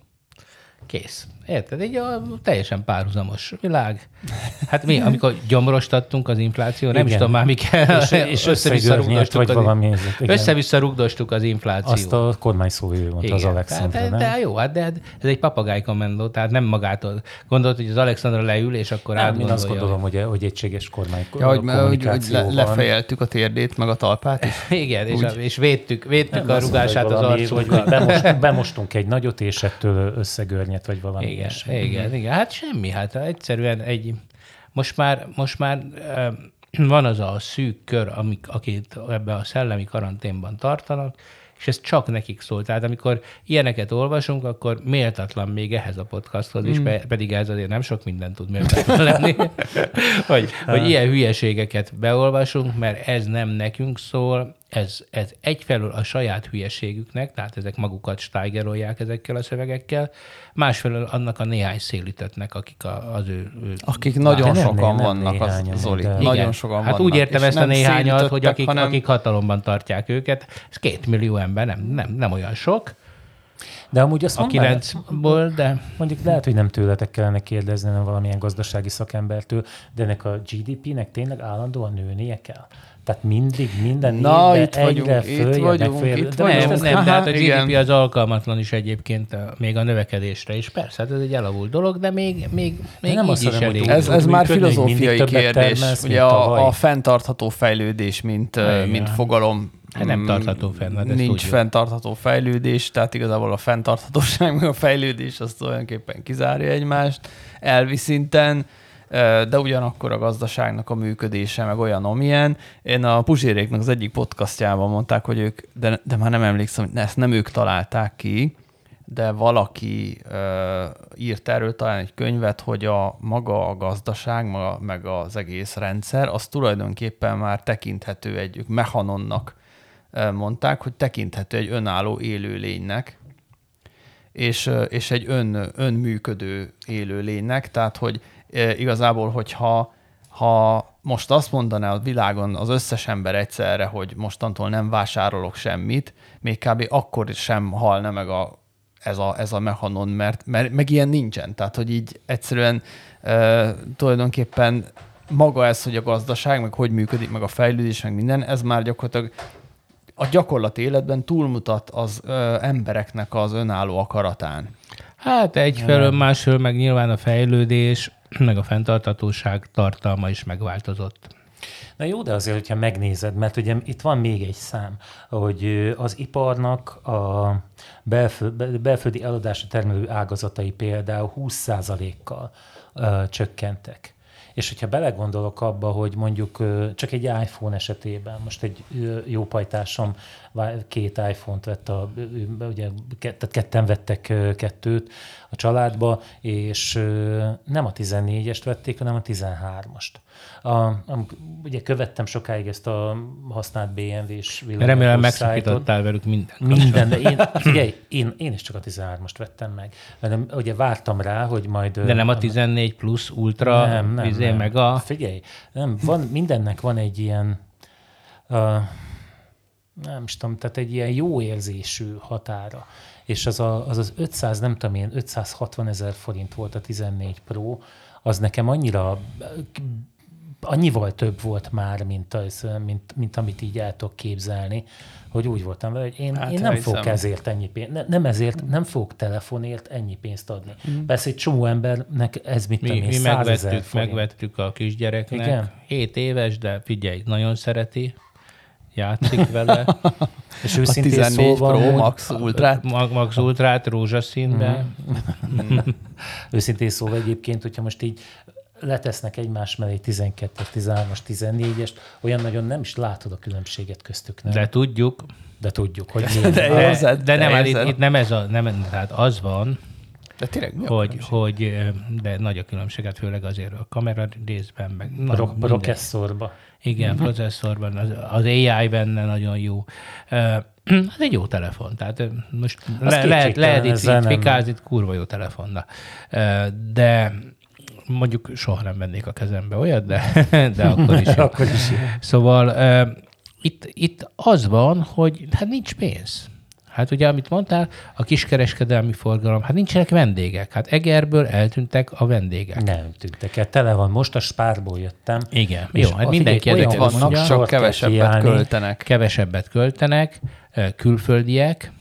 Kész. Érted? Egy a teljesen párhuzamos világ. Hát mi, amikor gyomrostattunk az infláció, nem igen. is tudom már mi kell, és, és össze-vissza rugdostuk, az, valami, össze-vissza rugdostuk az inflációt. Azt a kormány szóvivő mondta igen. az Alexandra, de, de, jó, hát de, ez egy papagáj kommandó, tehát nem magától. Gondolt, hogy az Alexandra leül, és akkor nem, Én azt gondolom, hogy, hogy egységes kormány ja, hogy, hogy, hogy le, lefejeltük a térdét, meg a talpát is. igen, és, a, és védtük, védtük nem, a rugását az arcunkkal. Bemostunk, bemostunk egy nagyot, és ettől összegörnyet, vagy valami. Igen, igen, igen. Hát semmi, hát egyszerűen egy, most már, most már van az a szűk kör, amik, akit ebbe a szellemi karanténban tartanak, és ez csak nekik szól. Tehát amikor ilyeneket olvasunk, akkor méltatlan még ehhez a podcasthoz is, mm. pedig ez azért nem sok mindent tud méltatlan lenni, hogy, hogy ilyen hülyeségeket beolvasunk, mert ez nem nekünk szól, ez, ez egyfelől a saját hülyeségüknek, tehát ezek magukat stájgerolják ezekkel a szövegekkel, másfelől annak a néhány szélítetnek, akik a, az ő... ő akik nagyon nem, sokan nem, vannak, az, Zoli. Igen. Nagyon sokan hát vannak. úgy értem ezt a néhányat, hogy akik, hanem... akik hatalomban tartják őket, ez két millió ember, nem, nem, nem olyan sok, de amúgy azt a kilencből, de... Mondjuk lehet, hogy nem tőletek kellene kérdezni, hanem valamilyen gazdasági szakembertől, de ennek a GDP-nek tényleg állandóan nőnie kell. Tehát mindig, minden Na, itt vagyunk, följebb, itt vagyunk, följebb. Itt de vagyunk. Nem, nem, de hát a GDP igen. az alkalmatlan is egyébként még a növekedésre is. Persze, hát ez egy elavult dolog, de még, még, még nem így is elég. Ez, ez már filozófiai kérdés. Termelsz, Ugye a, a fenntartható fejlődés, mint, igen. mint fogalom Hát nem tartható fenn. Hát Nincs tudjuk. fenntartható fejlődés, tehát igazából a fenntarthatóság meg a fejlődés azt tulajdonképpen kizárja egymást elvi szinten de ugyanakkor a gazdaságnak a működése meg olyan, amilyen. Én a Puzséréknak az egyik podcastjában mondták, hogy ők, de, de már nem emlékszem, hogy ezt nem ők találták ki, de valaki uh, írt erről talán egy könyvet, hogy a maga a gazdaság, maga, meg az egész rendszer, az tulajdonképpen már tekinthető egy, mechanonnak uh, mondták, hogy tekinthető egy önálló élőlénynek, és, és egy ön, önműködő élőlénynek, tehát hogy igazából, hogyha ha most azt mondaná a világon az összes ember egyszerre, hogy mostantól nem vásárolok semmit, még kb. akkor sem halna meg a, ez, a, ez a mechanon, mert, mert meg ilyen nincsen. Tehát, hogy így egyszerűen e, tulajdonképpen maga ez, hogy a gazdaság, meg hogy működik, meg a fejlődés, meg minden, ez már gyakorlatilag a gyakorlati életben túlmutat az ö, embereknek az önálló akaratán. Hát egyfelől, másfelől meg nyilván a fejlődés, meg a fenntartatóság tartalma is megváltozott. Na jó, de azért, hogyha megnézed, mert ugye itt van még egy szám, hogy az iparnak a belföld, belföldi eladásra termelő ágazatai például 20%-kal csökkentek. És hogyha belegondolok abba, hogy mondjuk csak egy iPhone esetében, most egy jó pajtásom két iPhone-t vett, a, ugye, tehát ketten vettek kettőt a családba, és nem a 14-est vették, hanem a 13-ast A, a, ugye követtem sokáig ezt a használt BMW-s Remélem megszakítottál velük minden. Minden, de én, figyelj, én, én is csak a 13-ast vettem meg. Mert ugye vártam rá, hogy majd... De nem a 14 plusz ultra, nem, nem, izé nem. meg a... Figyelj, nem, van, mindennek van egy ilyen... Uh, nem is tudom, tehát egy ilyen jó érzésű határa. És az a, az, az 500, nem tudom én, 560 ezer forint volt a 14 Pro, az nekem annyira annyival több volt már, mint, az, mint, mint amit így el tudok képzelni, hogy úgy voltam vele, hogy én, hát, én nem hiszem. fogok ezért ennyi pénzt, ne, nem ezért, nem fogok telefonért ennyi pénzt adni. Mm. Persze egy csomó embernek ez mit mi, mi megvettük, megvettük a kisgyereknek, Igen? 7 éves, de figyelj, nagyon szereti, játszik vele. És őszintén szóval... Pro Max Ultrát? Max Ultrát rózsaszínben. Mm. őszintén szóval egyébként, hogyha most így letesznek egymás mellé 12-es, 13-as, 14-est, olyan nagyon nem is látod a különbséget köztük. Nem? De tudjuk. De tudjuk, hogy de, de, de nem, itt, itt nem ez a, nem, tehát az van, de tényleg mi hogy, hogy, de nagy a különbséget, főleg azért a kamera részben, meg Pro, processzorba. Igen, uh-huh. processzorban, az, az AI benne nagyon jó. Ez egy jó telefon, tehát most le, lehet, lehet itt, itt fikázni, kurva jó telefon. De mondjuk soha nem vennék a kezembe olyat, de, de akkor is. akkor is. Szóval uh, itt, itt az van, hogy hát nincs pénz. Hát ugye, amit mondtál, a kiskereskedelmi forgalom, hát nincsenek vendégek. Hát Egerből eltűntek a vendégek. Nem tűntek el, tele van. Most a spárból jöttem. Igen, jó, hát mindenki ezeket vannak, csak kevesebbet költenek. Kevesebbet költenek, külföldiek.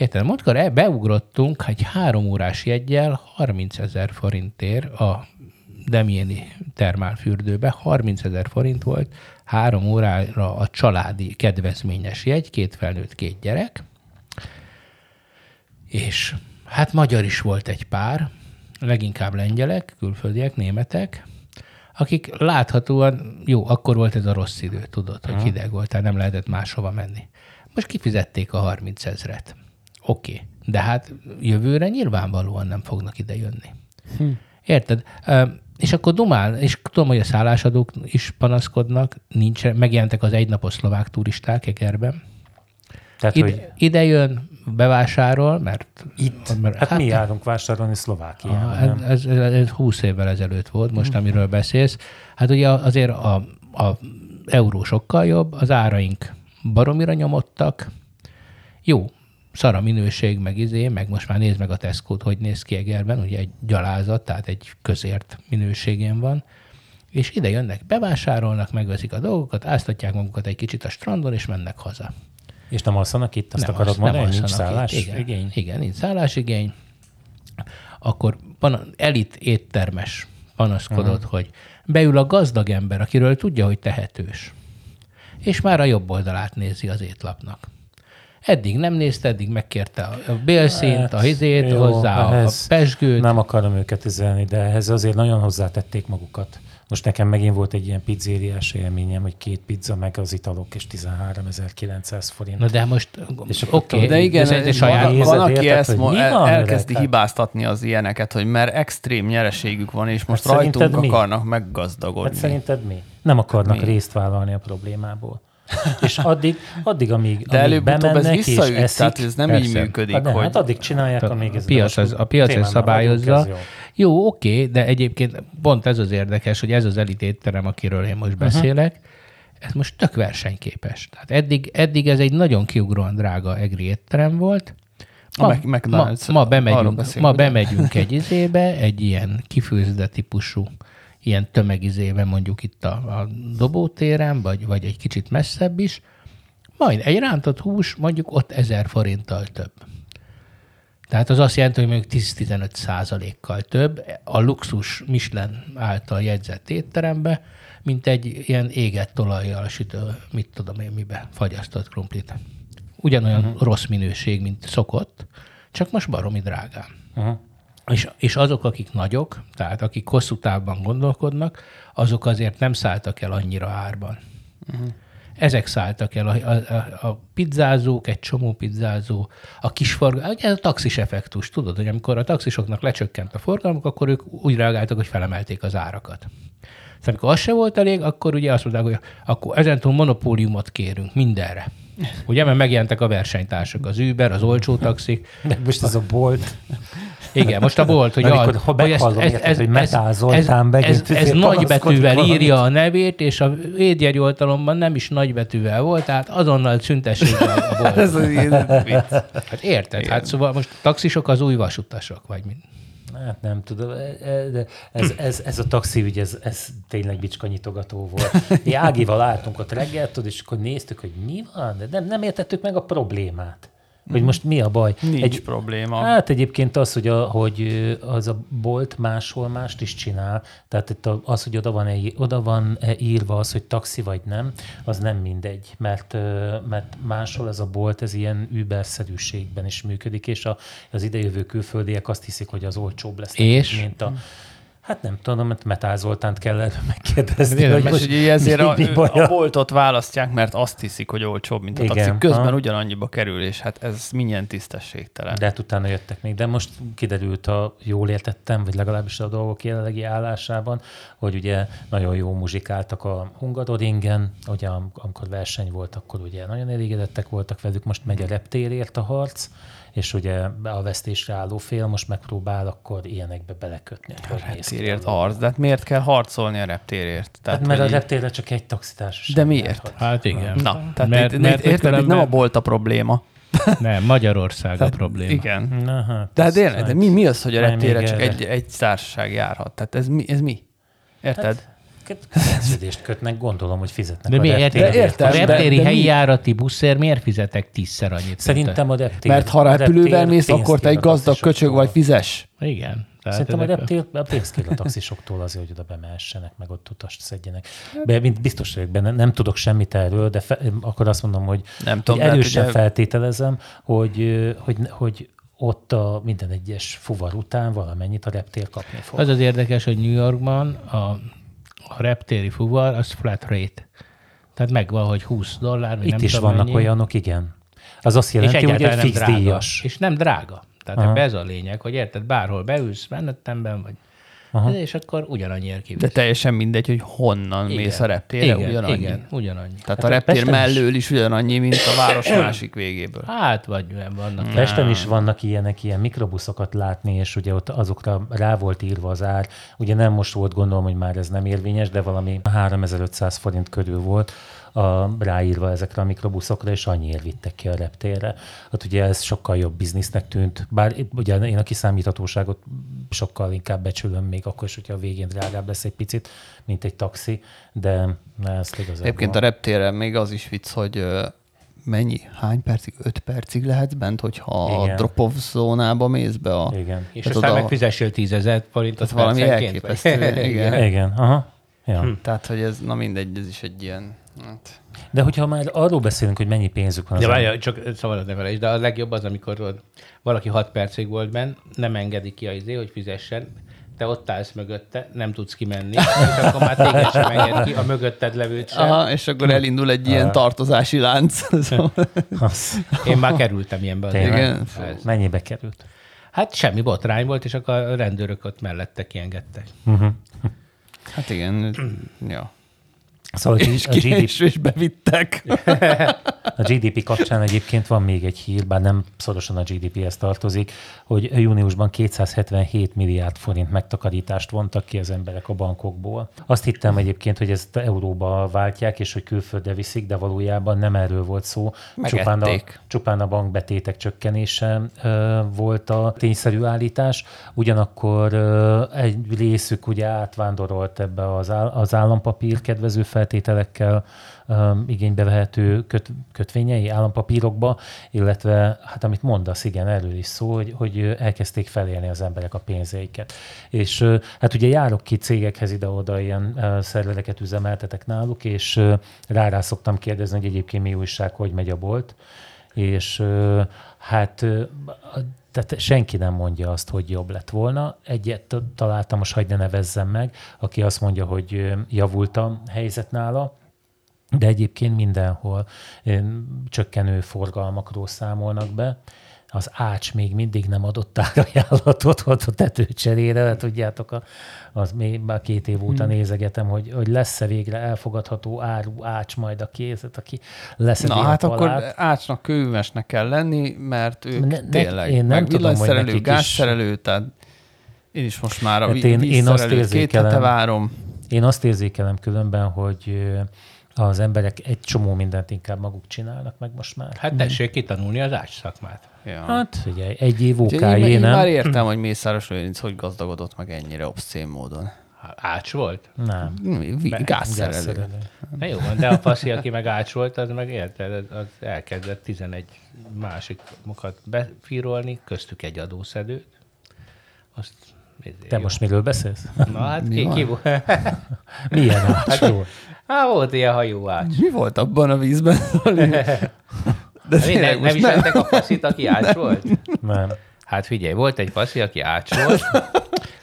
Érted, mondkor beugrottunk egy három órás jegyel 30 ezer forintért a Demieni termálfürdőbe, 30 ezer forint volt, három órára a családi kedvezményes jegy, két felnőtt, két gyerek, és hát magyar is volt egy pár, leginkább lengyelek, külföldiek, németek, akik láthatóan, jó, akkor volt ez a rossz idő, tudod, hogy hideg volt, tehát nem lehetett máshova menni. Most kifizették a 30 ezret. Oké, okay. de hát jövőre nyilvánvalóan nem fognak ide jönni. Hm. Érted? És akkor dumál, és tudom, hogy a szállásadók is panaszkodnak, nincs, megjelentek az egynapos szlovák turisták Egerben. Tehát, ide, hogy... ide jön, bevásárol, mert... Itt? Mert, hát, hát mi járunk vásárolni Szlovákiában. Ez, ez, ez 20 évvel ezelőtt volt, most amiről beszélsz. Hát ugye azért a, a euró sokkal jobb, az áraink baromira nyomottak. Jó, szara minőség, meg izé, meg most már nézd meg a tesco hogy néz ki Egerben, ugye egy gyalázat, tehát egy közért minőségén van, és ide jönnek, bevásárolnak, megveszik a dolgokat, áztatják magukat egy kicsit a strandon, és mennek haza. És nem alszanak itt, azt nem akarod mondani, hogy nincs szállás igen, igény? Igen, nincs szállásigény. Akkor pan- elit éttermes panaszkodott, uh-huh. hogy beül a gazdag ember, akiről tudja, hogy tehetős, és már a jobb oldalát nézi az étlapnak. Eddig nem nézte, eddig megkérte a bélszint, a hizét, jó, hozzá a pesgőt. Nem akarom őket üzelni, de ehhez azért nagyon hozzátették magukat. Most nekem megint volt egy ilyen pizzériás élményem, hogy két pizza, meg az italok, és 13.900 forint. Na de most, oké, okay, de igen, ez egy saját van, van, aki ezt mo- el, elkezdi van, hibáztatni az ilyeneket, hogy mert extrém nyereségük van, és most hát rajtunk mi? akarnak meggazdagodni. Hát szerinted mi? Nem akarnak mi? részt vállalni a problémából. és addig, addig amíg, De amíg bemennek ez visszaüt, és eszik, tehát ez nem persze. így működik. Hát, hogy... hát addig csinálják, amíg ez a piac, az, a piac ez szabályozza. Jó, jó, oké, de egyébként pont ez az érdekes, hogy ez az elitétterem, akiről én most uh-huh. beszélek, ez most tök versenyképes. Tehát eddig, eddig ez egy nagyon kiugróan drága egri étterem volt, Ma, a Mac, ma, ma, bemegyünk, ma bemegyünk egy izébe, egy ilyen kifőzde típusú ilyen tömegizébe mondjuk itt a, a dobótéren, vagy, vagy egy kicsit messzebb is, majd egy rántott hús mondjuk ott ezer forinttal több. Tehát az azt jelenti, hogy mondjuk 10-15 százalékkal több a luxus Michelin által jegyzett étterembe, mint egy ilyen égett olajjal sütő, mit tudom én mibe, fagyasztott krumplit. Ugyanolyan uh-huh. rossz minőség, mint szokott, csak most baromi drágán. Uh-huh. És, és azok, akik nagyok, tehát akik hosszú távban gondolkodnak, azok azért nem szálltak el annyira árban. Uh-huh. Ezek szálltak el, a, a, a pizzázók, egy csomó pizzázó, a kis forgalom, ez a taxis effektus, tudod, hogy amikor a taxisoknak lecsökkent a forgalmuk, akkor ők úgy reagáltak, hogy felemelték az árakat. És amikor az se volt elég, akkor ugye azt mondták, hogy akkor ezentúl monopóliumot kérünk mindenre. Ugye, mert megjelentek a versenytársak, az Uber, az olcsó taxik. De most ez a bolt. Igen, most a bolt, hogy, Amikor, ha hogy meghallom, ez, ez, hogy Metál Zoltán ez, ez, ez, nagybetűvel írja a nevét, és a védjegyoltalomban nem is nagybetűvel volt, tehát azonnal szüntessék meg a bolt. Ez az ilyen vicc. Hát érted? Hát szóval most taxisok az új vasutasok, vagy mind. Hát nem tudom, e- e- de ez, ez, ez a taxiügy, ez, ez tényleg bicskanyitogató volt. Mi Ágival álltunk ott reggel, tudod, és akkor néztük, hogy mi van, de nem, nem értettük meg a problémát. Hogy most mi a baj? Nincs Egy, probléma. Hát egyébként az, hogy, a, hogy az a bolt máshol mást is csinál, tehát itt az, hogy oda van, -e, oda van -e írva az, hogy taxi vagy nem, az nem mindegy, mert, mert máshol ez a bolt, ez ilyen Uber-szerűségben is működik, és a, az idejövő külföldiek azt hiszik, hogy az olcsóbb lesz, És? mint a Hát nem tudom, mert Metál Zoltánt kell erről megkérdezni. Tényleg, hogy Most ugye ezért a, mi, mi baja. a boltot választják, mert azt hiszik, hogy olcsóbb, mint a Igen, taxi. Közben aha. ugyanannyiba kerül, és hát ez milyen tisztességtelen. De hát utána jöttek még. De most kiderült, ha jól értettem, vagy legalábbis a dolgok jelenlegi állásában, hogy ugye nagyon jó muzsikáltak a Hungaroringen, ugye am- amikor verseny volt, akkor ugye nagyon elégedettek voltak velük, most megy a reptérért a harc, és ugye a vesztésre álló fél most megpróbál akkor ilyenekbe belekötni. A ki reptérért harc. De hát miért kell harcolni a reptérért? Hát mert a hogy így- reptérre csak egy taxitársaság. De miért? Hát igen. Na, tehát Mert- itt, mert érted, itt nem a bolt a probléma. Nem, Magyarország a Tehát, probléma. Igen. Na, hát, De hát de mi, mi az, hogy a reptére csak egy, egy társaság járhat? Tehát ez mi? Ez mi? Érted? Szerződést kötnek, gondolom, hogy fizetnek De a mi érted? reptérért. De értem, a de- reptéri de mi- helyi járati buszért miért fizetek tízszer annyit? a- Szerintem a reptér. Mert ha a repülővel mész, akkor te egy a gazdag köcsög vagy, fizes. Igen. Tehát Szerintem a ezek reptér a pénzt kér a taxisoktól azért, hogy oda bemehessenek, meg ott utast szedjenek. De mint biztos vagyok benne, nem tudok semmit erről, de fe, akkor azt mondom, hogy, Nem hogy tudom, de hát erősen ugye- feltételezem, hogy, hogy, hogy ott a minden egyes fuvar után valamennyit a reptér kapni fog. Az az érdekes, hogy New Yorkban a, a reptéri fuvar az flat rate. Tehát megvan, hogy 20 dollár, vagy Itt nem is tudom vannak mennyi. olyanok, igen. Az azt jelenti, hogy egy fix drága. díjas. És nem drága. Tehát Aha. ebbe ez a lényeg, hogy érted, bárhol beülsz menettemben, vagy Aha. és akkor ugyanannyiért De kivisz. teljesen mindegy, hogy honnan Igen. mész a reptérre, igen, ugyanannyi. Igen, ugyanannyi. Tehát Hát a reptér Pesten is. mellől is ugyanannyi, mint a város másik végéből. Hát, vagy nem vannak. Pesten is vannak ilyenek, ilyen mikrobuszokat látni, és ugye ott azokra rá volt írva az ár. Ugye nem most volt, gondolom, hogy már ez nem érvényes, de valami 3500 forint körül volt a, ráírva ezekre a mikrobuszokra, és annyiért vittek ki a reptérre. Hát ugye ez sokkal jobb biznisznek tűnt, bár ugye én a kiszámíthatóságot sokkal inkább becsülöm, még akkor is, hogyha a végén drágább lesz egy picit, mint egy taxi, de na, ezt igazából... Egyébként a reptéren még az is vicc, hogy mennyi, hány percig? Öt percig lehetsz bent, hogyha a Igen. drop-off zónába mész be a... Igen. És Tehát aztán oda- megfizessél 10 ezer forintot valami elképesztő, igen. Igen, aha. Ja. Hm. Tehát, hogy ez, na mindegy, ez is egy ilyen... Hát, De hogyha már arról beszélünk, hogy mennyi pénzük van az De ember- várj, csak szabadod ne felejtsd, de a legjobb az, amikor valaki 6 percig volt benn, nem engedi ki a izé, hogy fizessen, te ott állsz mögötte, nem tudsz kimenni, és akkor már téged sem enged ki, a mögötted levőt sem. Aha, és akkor elindul egy ilyen tartozási lánc. Az, Én már kerültem ilyenbe. Tényleg? Igen. Ez- mennyibe került? Hát semmi botrány volt, és akkor a rendőrök ott mellette kiengedtek. Hát igen, ja. Szóval a, És, a, GDP, és, és bevittek. a GDP kapcsán egyébként van még egy hír, bár nem szorosan a GDP-hez tartozik, hogy júniusban 277 milliárd forint megtakarítást vontak ki az emberek a bankokból. Azt hittem egyébként, hogy ezt euróba váltják, és hogy külföldre viszik, de valójában nem erről volt szó. Csupán a, Megették. csupán a bankbetétek csökkenése ö, volt a tényszerű állítás. Ugyanakkor ö, egy részük ugye átvándorolt ebbe az, áll, az állampapír kedvező feltételekkel ö, igénybe vehető köt, kötvényei, állampapírokba, illetve hát amit mondasz, igen, erről is szó, hogy, hogy elkezdték felélni az emberek a pénzeiket. És hát ugye járok ki cégekhez ide-oda, ilyen ö, szervereket üzemeltetek náluk, és ö, rá-rá szoktam kérdezni, hogy egyébként mi újság, hogy megy a bolt, és hát tehát senki nem mondja azt, hogy jobb lett volna. Egyet találtam, most hagyd ne nevezzem meg, aki azt mondja, hogy javult a helyzet nála, de egyébként mindenhol csökkenő forgalmakról számolnak be. Az ács még mindig nem adott árajánlatot ott a tetőcserére, tudjátok, a, az még már két év óta hmm. nézegetem, hogy, hogy lesz-e végre elfogadható áru ács majd a kézet, aki lesz Na hát akkor ácsnak kőmesnek kell lenni, mert ők ne, tényleg, én nem tudom, hogy nekik gázszerelő, is... tehát én is most már a hát én, én azt érzékelem, két várom. Én azt érzékelem különben, hogy az emberek egy csomó mindent inkább maguk csinálnak meg most már. Hát tessék kitanulni az ács szakmát. Ja. Hát figyelj, egy év OK, én, én, nem? már értem, hogy Mészáros Lőrinc hogy gazdagodott meg ennyire obszén módon. Ács volt? Nem. Gázszerelő. Na jó de a paszi, aki meg ács volt, az meg érted, az elkezdett 11 másik mokat befírolni, köztük egy adószedőt. Azt te jó. most miről beszélsz? Na hát Mi ki, ki volt? Milyen ács hát, volt? Hát volt ilyen hajó ács. Mi volt abban a vízben? De hát nem, nem ismertek a passzit, aki ács volt? Nem. Hát figyelj, volt egy passzi, aki ács volt.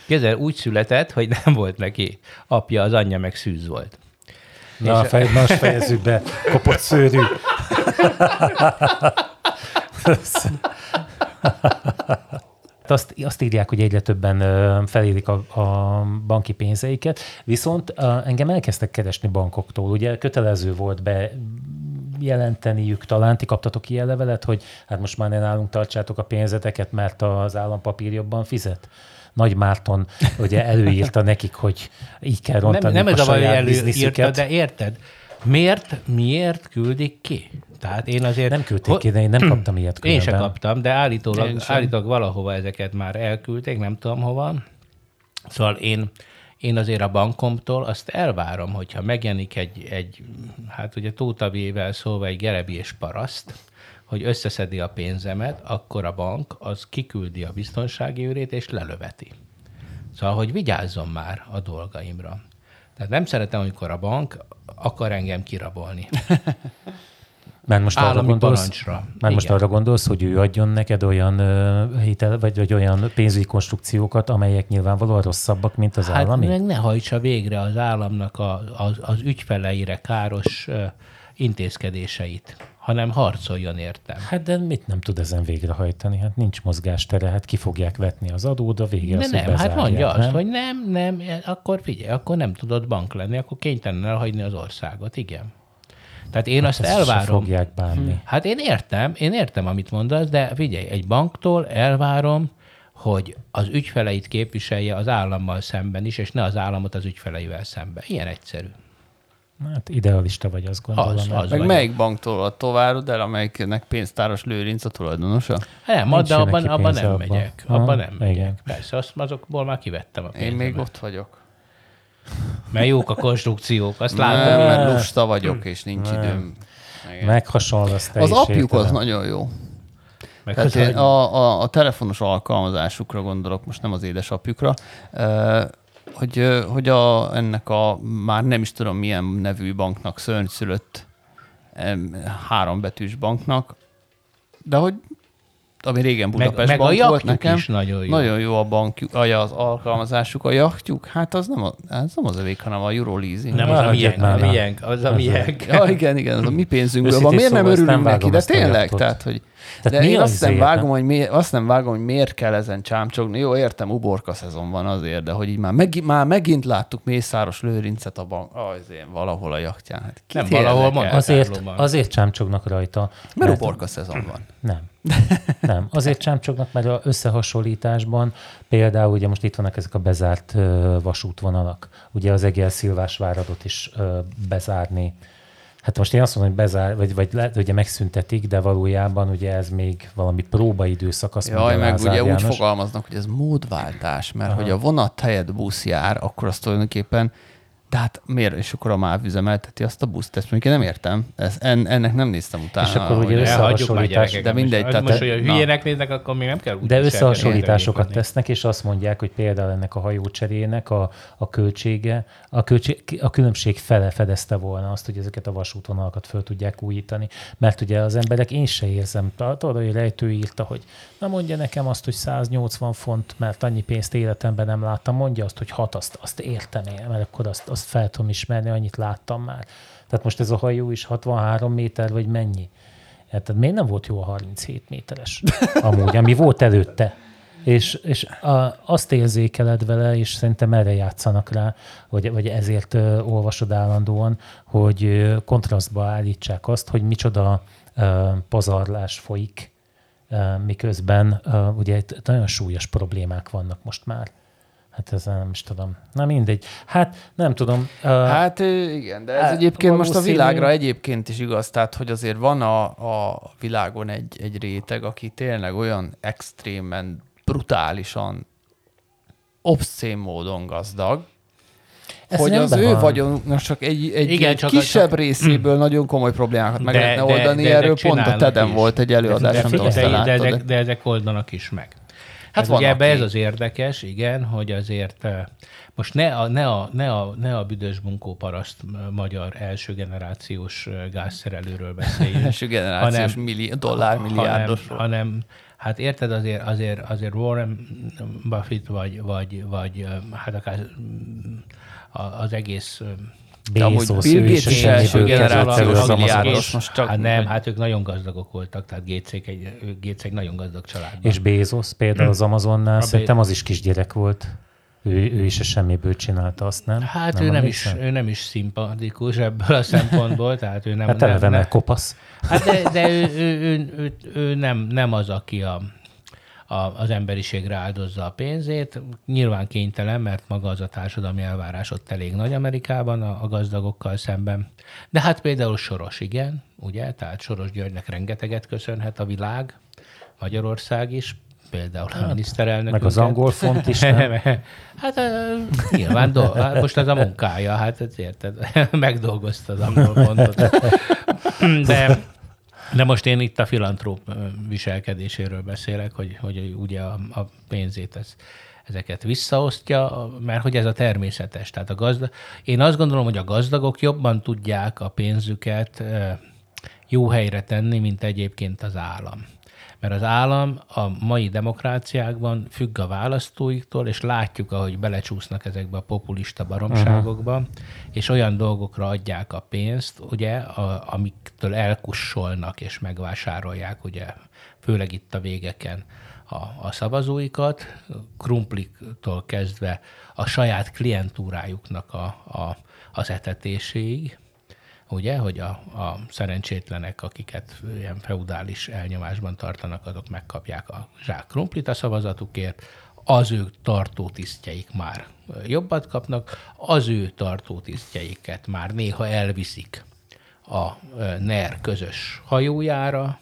Kézzel úgy született, hogy nem volt neki apja, az anyja meg szűz volt. Na, és... fej, most fejezzük be, kopott szőrű. azt, azt írják, hogy egyre többen felélik a, a banki pénzeiket, viszont engem elkezdtek keresni bankoktól. Ugye kötelező volt be jelenteniük talán, ti kaptatok ilyen levelet, hogy hát most már ne nálunk tartsátok a pénzeteket, mert az állampapír jobban fizet? Nagy Márton ugye előírta nekik, hogy így kell rontani nem, nem a ez a baj, előírta, de érted? Miért, miért küldik ki? Tehát én azért... Nem küldték ki, de én nem kaptam ilyet különben. Én sem kaptam, de állítólag, állítólag valahova ezeket már elküldték, nem tudom hova. Szóval én, én azért a bankomtól azt elvárom, hogyha megjelenik egy, egy hát ugye Tótavével szólva egy gerebi és paraszt, hogy összeszedi a pénzemet, akkor a bank az kiküldi a biztonsági őrét és lelöveti. Szóval, hogy vigyázzon már a dolgaimra. Tehát nem szeretem, amikor a bank akar engem kirabolni. Mert most arra gondolsz, parancsra. Mert most arra gondolsz, hogy ő adjon neked olyan uh, hitel, vagy, vagy olyan pénzügyi konstrukciókat, amelyek nyilvánvalóan rosszabbak, mint az hát állami? meg ne hajtsa végre az államnak a, az, az ügyfeleire káros uh, intézkedéseit, hanem harcoljon értem. Hát de mit nem tud ezen végrehajtani? Hát nincs mozgástere, hát ki fogják vetni az adót, a vége de az, nem, hát mondja nem? azt, hogy nem, nem, akkor figyelj, akkor nem tudod bank lenni, akkor kénytelen elhagyni az országot, igen. Tehát én hát azt elvárom. fogják bánni. Hát én értem, én értem, amit mondasz, de figyelj, egy banktól elvárom, hogy az ügyfeleit képviselje az állammal szemben is, és ne az államot az ügyfeleivel szemben. Ilyen egyszerű. Hát idealista vagy, azt gondolom. Az, az Meg vagy. melyik banktól a továrod el, amelyiknek pénztáros lőrinc a tulajdonosa? Nem, Nincs de abban, abban nem abba. megyek. Abban nem igen. megyek. Persze, azt, azokból már kivettem a pénzemet. Én még ott vagyok. Mert jók a konstrukciók, azt látom. Nem, mert lusta vagyok, és nincs nem. időm. Meghasonlasz te Az apjuk az nagyon jó. Meg Tehát én a, a, a telefonos alkalmazásukra gondolok, most nem az édesapjukra, hogy, hogy a, ennek a már nem is tudom milyen nevű banknak szörnyszülött hárombetűs banknak, de hogy ami régen Budapest meg, meg a volt nekem. Is nagyon jó. Nagyon jó a bank, az alkalmazásuk, a jachtjuk. Hát az nem, a, az nem az övék, hanem a Euroleasing. Nem, az a miénk, a miénk, az a miénk. Ja, igen, igen, az a mi pénzünkből van. Miért nem örülünk neki? De tényleg, tehát, hogy tehát De én azt nem, vágom, hogy mi, azt nem vágom, hogy miért kell ezen csámcsogni. Jó, értem, uborka szezon van azért, de hogy így már, meg, már megint láttuk Mészáros Lőrincet a bank, az én valahol a jachtján. Hát nem valahol van. Azért, azért csámcsognak rajta. Mert, mert uborka szezon van. Nem. Nem. Azért csámcsognak, mert az összehasonlításban például ugye most itt vannak ezek a bezárt vasútvonalak. Ugye az Egél Szilvás váradot is bezárni Hát most én azt mondom, hogy bezár, vagy, vagy lehet, ugye megszüntetik, de valójában ugye ez még valami próbaidőszak. Azt Jaj, meg ugye János. úgy fogalmaznak, hogy ez módváltás, mert Aha. hogy a vonat helyett busz jár, akkor azt tulajdonképpen de hát miért? És akkor a MÁV üzemelteti azt a buszt? Ezt mondjuk én nem értem. Ez, en, ennek nem néztem utána. És akkor ugye összehasonlítás. De mindegy. Tehát, most, hogy hülyének néznek, akkor még nem kell De összehasonlításokat tesznek, és azt mondják, hogy például ennek a hajócserének a, a költsége, a, költség, a különbség fele fedezte volna azt, hogy ezeket a vasútvonalakat föl tudják újítani. Mert ugye az emberek, én se érzem, tudod, hogy rejtő írta, hogy na mondja nekem azt, hogy 180 font, mert annyi pénzt életemben nem láttam, mondja azt, hogy hat, azt, azt értem én, mert akkor azt, azt fel tudom ismerni, annyit láttam már. Tehát most ez a hajó is 63 méter, vagy mennyi? Hát miért nem volt jó a 37 méteres? Amúgy, ami volt előtte. És, és a, azt érzékeled vele, és szerintem erre játszanak rá, vagy, vagy ezért ö, olvasod állandóan, hogy ö, kontrasztba állítsák azt, hogy micsoda ö, pazarlás folyik, ö, miközben ö, ugye itt nagyon súlyos problémák vannak most már. Hát ez nem is tudom. Na mindegy. Hát nem tudom. Uh, Hát igen, de ez Hát, egyébként most a világra egyébként is igaz, tehát hogy azért van a, a világon egy, egy réteg, aki tényleg olyan extrémen, brutálisan, obszcén módon gazdag, Ez hogy az ő van. vagyonnak csak egy, egy, Igen, egy csak- kisebb csak- részéből nagyon komoly problémákat meg De- lehetne de- oldani. de ezek Erről pont a TED-en is. volt egy előadás, de, de, de, de, ezek, de ezek oldanak is meg. Hát ez van, ugye ebbe ez az érdekes, igen, hogy azért eh, most ne a, ne a, ne a, ne a büdös bunkóparaszt eh, magyar első generációs eh, gázszerelőről beszéljünk. Első generációs hanem- milli, dollár milliárdos. hanem, hanem, hát érted, azért, azért, azért Warren Buffett vagy, vagy, vagy hát akár mm, az egész De amúgy Bill ő Gates is első generációs milliárdos. Most csak- hát nem, hát ők nagyon gazdagok voltak, tehát Gécék egy, Gates egy nagyon gazdag családban. És Bezos például az Amazonnál, A szerintem az is kisgyerek volt. Ő, ő is a semmiből csinálta azt, nem? Hát ő, nem is, ő nem is szimpatikus ebből a szempontból, tehát ő nem... Hát nem, eleve nem, kopasz. hát de, de ő, ő, ő, ő, ő nem, nem az, aki a, a, az emberiségre áldozza a pénzét. Nyilván kénytelen, mert maga az a társadalmi elvárás ott elég nagy Amerikában a, a gazdagokkal szemben. De hát például Soros, igen, ugye? Tehát Soros Györgynek rengeteget köszönhet a világ, Magyarország is, például a miniszterelnök. Meg az angol font is, nem? Hát nyilván, do- hát most ez a munkája, hát érted, megdolgozta az angol pontot. De, de most én itt a filantróp viselkedéséről beszélek, hogy, hogy ugye a, a pénzét ez, ezeket visszaosztja, mert hogy ez a természetes. Tehát a gazda... Én azt gondolom, hogy a gazdagok jobban tudják a pénzüket jó helyre tenni, mint egyébként az állam. Mert az állam a mai demokráciákban függ a választóiktól, és látjuk, ahogy belecsúsznak ezekbe a populista baromságokba, uh-huh. és olyan dolgokra adják a pénzt, ugye, a, amiktől elkussolnak és megvásárolják, ugye, főleg itt a végeken a, a szavazóikat, krumpliktól kezdve a saját klientúrájuknak a, a, az etetéséig, ugye, hogy a, a szerencsétlenek, akiket ilyen feudális elnyomásban tartanak, azok megkapják a zsák krumplit a szavazatukért, az ő tartótisztjeik már jobbat kapnak, az ő tartótisztjeiket már néha elviszik a NER közös hajójára,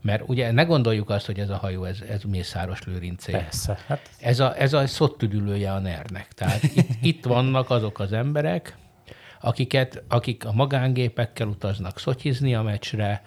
mert ugye ne gondoljuk azt, hogy ez a hajó, ez, ez Mészáros Lőrincé. Persze. Hát Ez a, ez a szottüdülője a NER-nek. Tehát itt, itt vannak azok az emberek, akiket, akik a magángépekkel utaznak szotyizni a meccsre,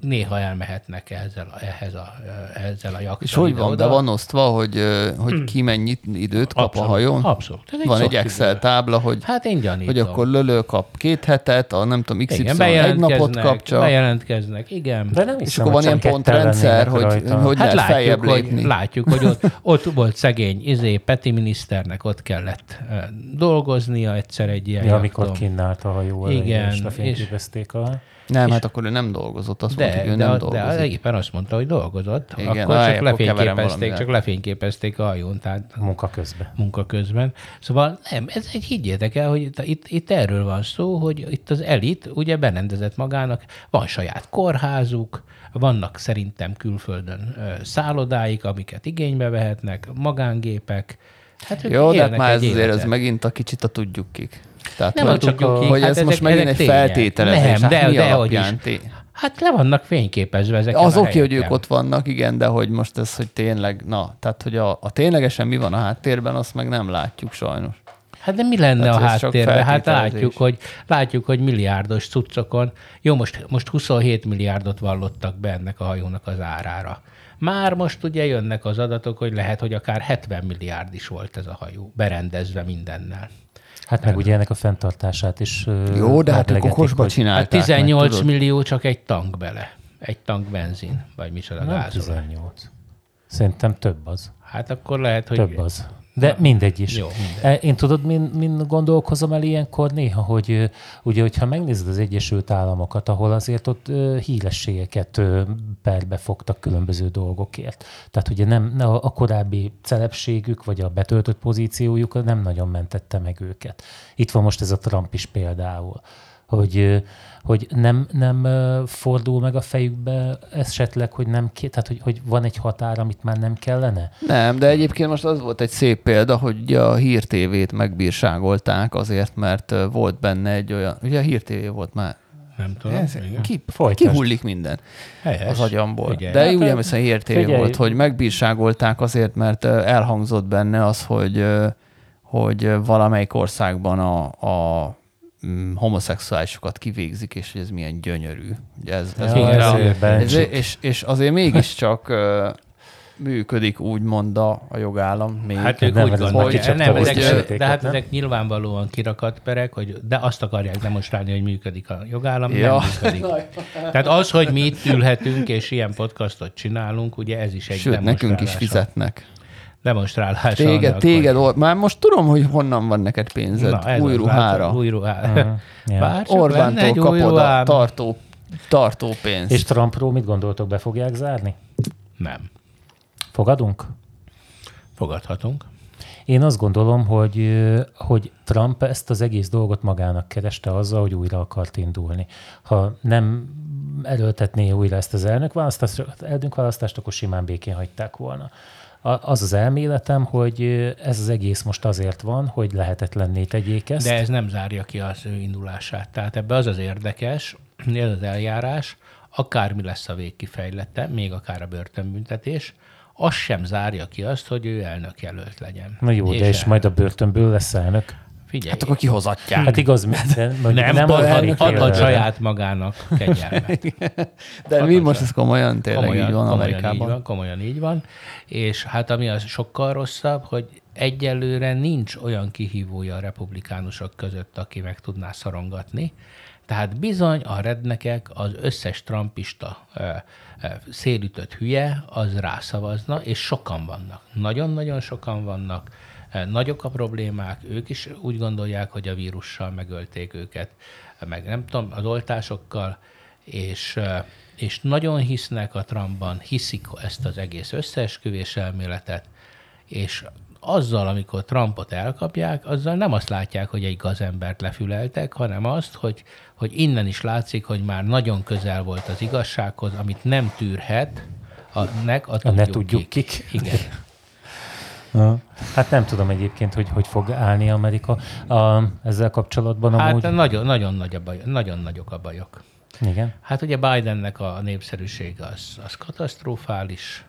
néha elmehetnek ezzel, a- ehhez a, ezzel a jaktal És hogy van, ide-oda. de van osztva, hogy, hogy ki mennyi időt kap Abszolút, a hajón? abszolút. Ez egy Van egy. Excel tábla, hogy, Hát én gyanítom. hogy akkor Lölő kap két hetet, a nem tudom, XY igen, egy napot kap csak. bejelentkeznek, igen. de nem És akkor van ilyen pontrendszer, hogy, rajta. hogy Hát lehet látjuk, lépni. hogy, látjuk, hogy ott, ott volt szegény izé, Peti miniszternek, ott kellett dolgoznia egyszer egy ilyen Ja, amikor jakton. kinállt a hajó Igen, és és- lefényképezték a... Nem, hát akkor ő nem dolgozott, azt mondta, De, hogy ő de, nem de, de éppen azt mondta, hogy dolgozott. Igen, akkor csak akkor lefényképezték, csak lefényképezték a hajón, tehát munka közben. munka közben. Szóval nem, ez egy higgyétek el, hogy itt, itt, itt erről van szó, hogy itt az elit ugye berendezett magának, van saját kórházuk, vannak szerintem külföldön szállodáik, amiket igénybe vehetnek, magángépek. Hát Jó, de hát már ez azért ez megint a kicsit a tudjuk kik. Tehát, Nem hogy, a hogy hát ez ezek- most megint egy tények. feltételezés. Nem, hát de- mi de hogy is. té- Hát le vannak fényképezve ezek. Az oké, hogy ők ott vannak, igen, de hogy most ez, hogy tényleg, na, tehát hogy a, a ténylegesen mi van a háttérben, azt meg nem látjuk sajnos. Hát de mi lenne Tehát a csak háttérben? Hát látjuk hogy, látjuk, hogy milliárdos cuccokon, jó, most, most 27 milliárdot vallottak be ennek a hajónak az árára. Már most ugye jönnek az adatok, hogy lehet, hogy akár 70 milliárd is volt ez a hajó, berendezve mindennel. Hát meg ugye ennek a fenntartását is Jó, de hát ők emlegetik, okosba hogy- Hát csinálták. 18 meg, millió csak egy tank bele. Egy tank benzin, vagy micsoda Nem gázolaj. 18. Szerintem több az. Hát akkor lehet, hogy... Több az. De mindegy is. Jó, mindegy. E, Én tudod, min, min gondolkozom el ilyenkor néha, hogy ugye, hogyha megnézed az Egyesült Államokat, ahol azért ott hírességeket perbe fogtak különböző dolgokért. Tehát ugye nem, ne a, a korábbi celebségük, vagy a betöltött pozíciójuk nem nagyon mentette meg őket. Itt van most ez a Trump is például hogy, hogy nem, nem fordul meg a fejükbe esetleg, hogy nem ké, tehát hogy, hogy van egy határ, amit már nem kellene? Nem, de egyébként most az volt egy szép példa, hogy a Hír TV-t megbírságolták azért, mert volt benne egy olyan, ugye a Hír TV volt már, Nem tudom. ez, igen. ki, Folytasd. kihullik minden Helyes. az agyamból. Figyelj. De Hát, úgy emlékszem, figyelj. volt, hogy megbírságolták azért, mert elhangzott benne az, hogy, hogy valamelyik országban a, a homoszexuálisokat kivégzik, és hogy ez milyen gyönyörű. Ugye ez, ez Ja, rá- ezért ez, és, és azért mégiscsak működik úgymond a, a jogállam még. Hát ők Nem, úgy ez gondolják, nem, ezek, tapasztalaték, de hát nem? ezek nyilvánvalóan kirakat perek, hogy, de azt akarják demonstrálni, hogy működik a jogállam, Ja. nem működik. Tehát az, hogy mi itt ülhetünk és ilyen podcastot csinálunk, ugye ez is egy Sőt, nekünk is fizetnek. Demonstrálása. Téged, annak, téged, or- már most tudom, hogy honnan van neked pénzed. Na, új ruhára. Új ruhára. Mhm. Ja. Bár Orbántól egy új kapod a tartó, tartó pénzt. És Trumpról mit gondoltok, be fogják zárni? Nem. Fogadunk? Fogadhatunk. Én azt gondolom, hogy, hogy Trump ezt az egész dolgot magának kereste azzal, hogy újra akart indulni. Ha nem erőltetné újra ezt az elnökválasztást, elnökválasztást akkor simán békén hagyták volna. Az az elméletem, hogy ez az egész most azért van, hogy lehetetlenné tegyék ezt. De ez nem zárja ki az ő indulását. Tehát ebbe az az érdekes, ez az eljárás, akármi lesz a végkifejlete, még akár a börtönbüntetés, az sem zárja ki azt, hogy ő elnök jelölt legyen. Na jó, de és el- majd a börtönből lesz elnök. Figyelj, Hát akkor kihozatják. Hát igaz, mondjuk nem, nem nem adhat, adhat saját magának kegyelmet. De mi most ez komolyan tényleg komolyan, így van komolyan Amerikában? Így van, komolyan így van. És hát ami az sokkal rosszabb, hogy egyelőre nincs olyan kihívója a republikánusok között, aki meg tudná szorongatni. Tehát bizony a rednekek, az összes trumpista ö, ö, szélütött hülye, az rászavazna, és sokan vannak. Nagyon-nagyon sokan vannak. Ö, Nagyok a problémák, ők is úgy gondolják, hogy a vírussal megölték őket, meg nem tudom, az oltásokkal, és, ö, és nagyon hisznek a Trumpban, hiszik ezt az egész összeesküvés elméletet, és azzal, amikor Trumpot elkapják, azzal nem azt látják, hogy egy gazembert lefüleltek, hanem azt, hogy, hogy innen is látszik, hogy már nagyon közel volt az igazsághoz, amit nem tűrhet, a, nek, a, A ne tudjuk kik. Igen. Hát nem tudom egyébként, hogy hogy fog állni Amerika a, ezzel kapcsolatban Hát amúgy. nagyon, nagyon, nagy a baj, nagyon nagyok a bajok. Igen. Hát ugye Bidennek a népszerűsége az, az katasztrofális.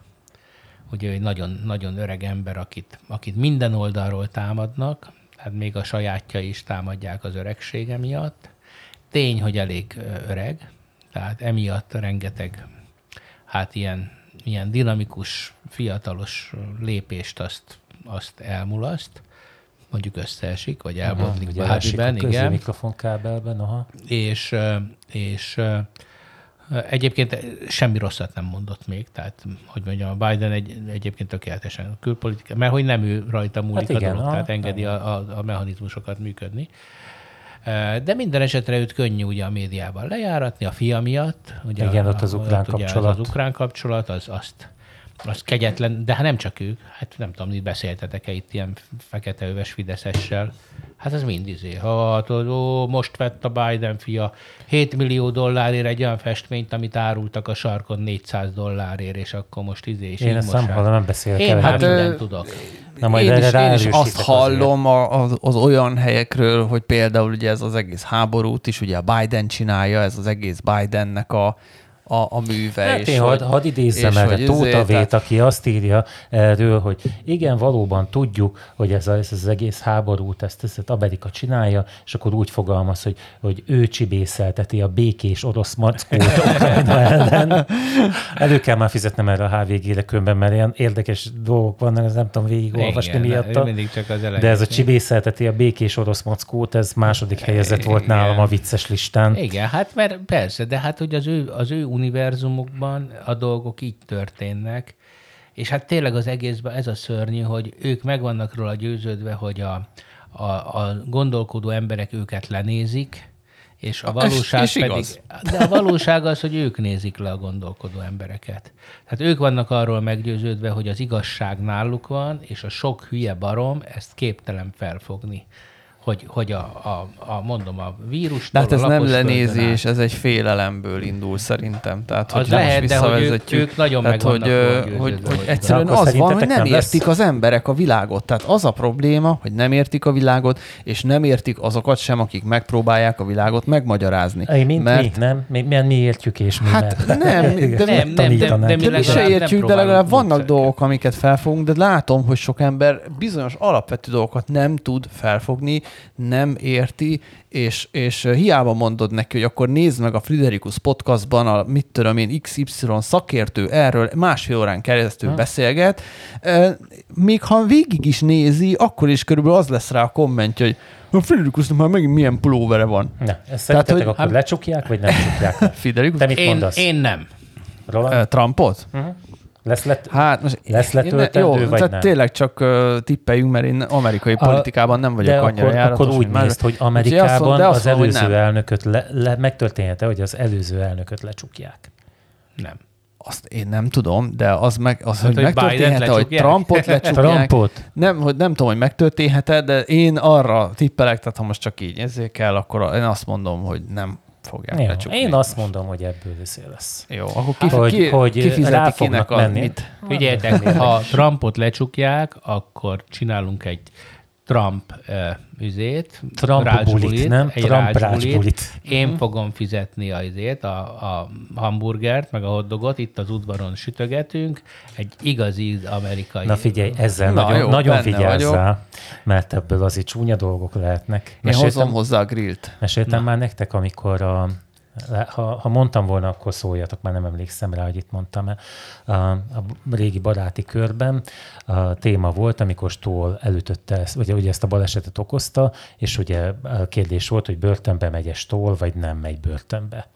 Ugye egy nagyon, nagyon öreg ember, akit, akit minden oldalról támadnak, hát még a sajátja is támadják az öregsége miatt. Tény, hogy elég öreg, tehát emiatt rengeteg hát ilyen, ilyen dinamikus, fiatalos lépést azt, azt elmulaszt, mondjuk összeesik, vagy elbotlik elesik bármiben, a igen mikrofonkábelben, aha. és, és egyébként semmi rosszat nem mondott még, tehát hogy mondjam, a Biden egy, egyébként tökéletesen külpolitika, mert hogy nem ő rajta múlik hát igen, a dolog, aha. tehát engedi a, a, a mechanizmusokat működni. De minden esetre őt könnyű ugye a médiában lejáratni, a fia miatt. Ugye Igen, a, ott az ukrán ugye kapcsolat. Az ukrán kapcsolat, az, azt, az kegyetlen, de hát nem csak ők, hát nem tudom, itt beszéltetek-e itt ilyen feketeöves fideszessel, hát ez mind izé. Ha ó, most vett a Biden fia 7 millió dollárért egy olyan festményt, amit árultak a sarkon 400 dollárért, és akkor most izé is Én ezt nem hallom, nem beszélek Én el. Hát, mindent tudok. Na majd én, is, én is azt hallom a, az, az olyan helyekről, hogy például ugye ez az egész háborút is, ugye a Biden csinálja, ez az egész Bidennek a, a, a műve. Hát és én hogy- hadd had idézzem erre hogy Tóta izé, Vét, tehát- aki azt írja erről, hogy igen, valóban tudjuk, hogy ez, a, ez az egész háborút, ezt, ezt Amerika csinálja, és akkor úgy fogalmaz, hogy, hogy ő csibészelteti a békés orosz mackót Ukrajna ellen. Elő kell már fizetnem erre a HVG-re különben, mert ilyen érdekes dolgok vannak, ez nem tudom végigolvasni miatta. mindig csak az elején. De ez a csibészelteti a békés orosz mackót, ez második helyezett volt nálam a vicces listán. Igen, hát mert persze, de hát hogy az ő, az ő univerzumukban a dolgok így történnek, És hát tényleg az egészben ez a szörnyű, hogy ők meg vannak róla győződve, hogy a, a, a gondolkodó emberek őket lenézik, és a valóság és, és pedig... Igaz. De a valóság az, hogy ők nézik le a gondolkodó embereket. Tehát ők vannak arról meggyőződve, hogy az igazság náluk van, és a sok hülye barom ezt képtelen felfogni hogy, hogy a, a, a, mondom, a vírus. De hát ez nem lenézés, ez egy félelemből indul szerintem. Tehát, hogy az lehet, de hogy ők, ők nagyon tehát, meg hogy, hogy, hogy, hogy egyszerűen az van, hogy nem értik lesz? az emberek a világot. Tehát az a probléma, hogy nem értik a világot, és nem értik azokat sem, akik megpróbálják a világot megmagyarázni. Én, mint mert... mi, nem? Mi, mi, mi értjük és mi Hát nem, de, nem, nem, de, de, mi, mi se értjük, de legalább vannak dolgok, amiket felfogunk, de látom, hogy sok ember bizonyos alapvető dolgokat nem tud felfogni, nem érti, és, és hiába mondod neki, hogy akkor nézd meg a Friderikus podcastban, a mit tudom én, XY szakértő erről másfél órán keresztül ha. beszélget, még ha végig is nézi, akkor is körülbelül az lesz rá a kommentje, hogy a Friderikusnak már megint milyen pulóvere van. Na, ezt Tehát, hogy, akkor hát... lecsukják, vagy nem csukják? Friderikus? Te mit én, mondasz? Én nem. Roland? Trumpot? Uh-huh. Lesz, let, hát most lesz letöltendő, jó, vagy tehát nem? tényleg csak uh, tippeljünk, mert én amerikai politikában nem vagyok de annyira akkor, járatos. Akkor úgy nézd, hogy Amerikában mondom, az előző elnököt le, le, megtörténhet hogy az előző elnököt lecsukják? Nem. Azt én nem tudom, de az, meg, az hát, hogy, hogy megtörténhet hogy Trumpot lecsukják. Trumpot? Nem, hogy nem tudom, hogy megtörténhet de én arra tippelek, tehát ha most csak így ezért kell, akkor én azt mondom, hogy nem fogják Jó, lecsukni. Én azt mondom, hogy ebből viszél lesz. Jó, akkor ki, hogy, ki, hogy ki rá fognak menni. Figyeljetek, ha Trumpot lecsukják, akkor csinálunk egy Trump uh, üzét, Trump bulit, nem? Egy Trump rácsbulit. Én hmm. fogom fizetni a izét, a, a hamburgert, meg a hotdogot, itt az udvaron sütögetünk, egy igazi amerikai... Na figyelj, ezzel Na, nagyon, jó, nagyon figyelsz mert ebből azért csúnya dolgok lehetnek. Én Meséltem, hozom hozzá a grillt. Meséltem Na. már nektek, amikor a ha, ha mondtam volna, akkor szóljatok, már nem emlékszem rá, hogy itt mondtam. A, a régi baráti körben a téma volt, amikor Stól elütötte, ezt, ugye, ugye ezt a balesetet okozta, és ugye a kérdés volt, hogy börtönbe megy-e Stól, vagy nem megy börtönbe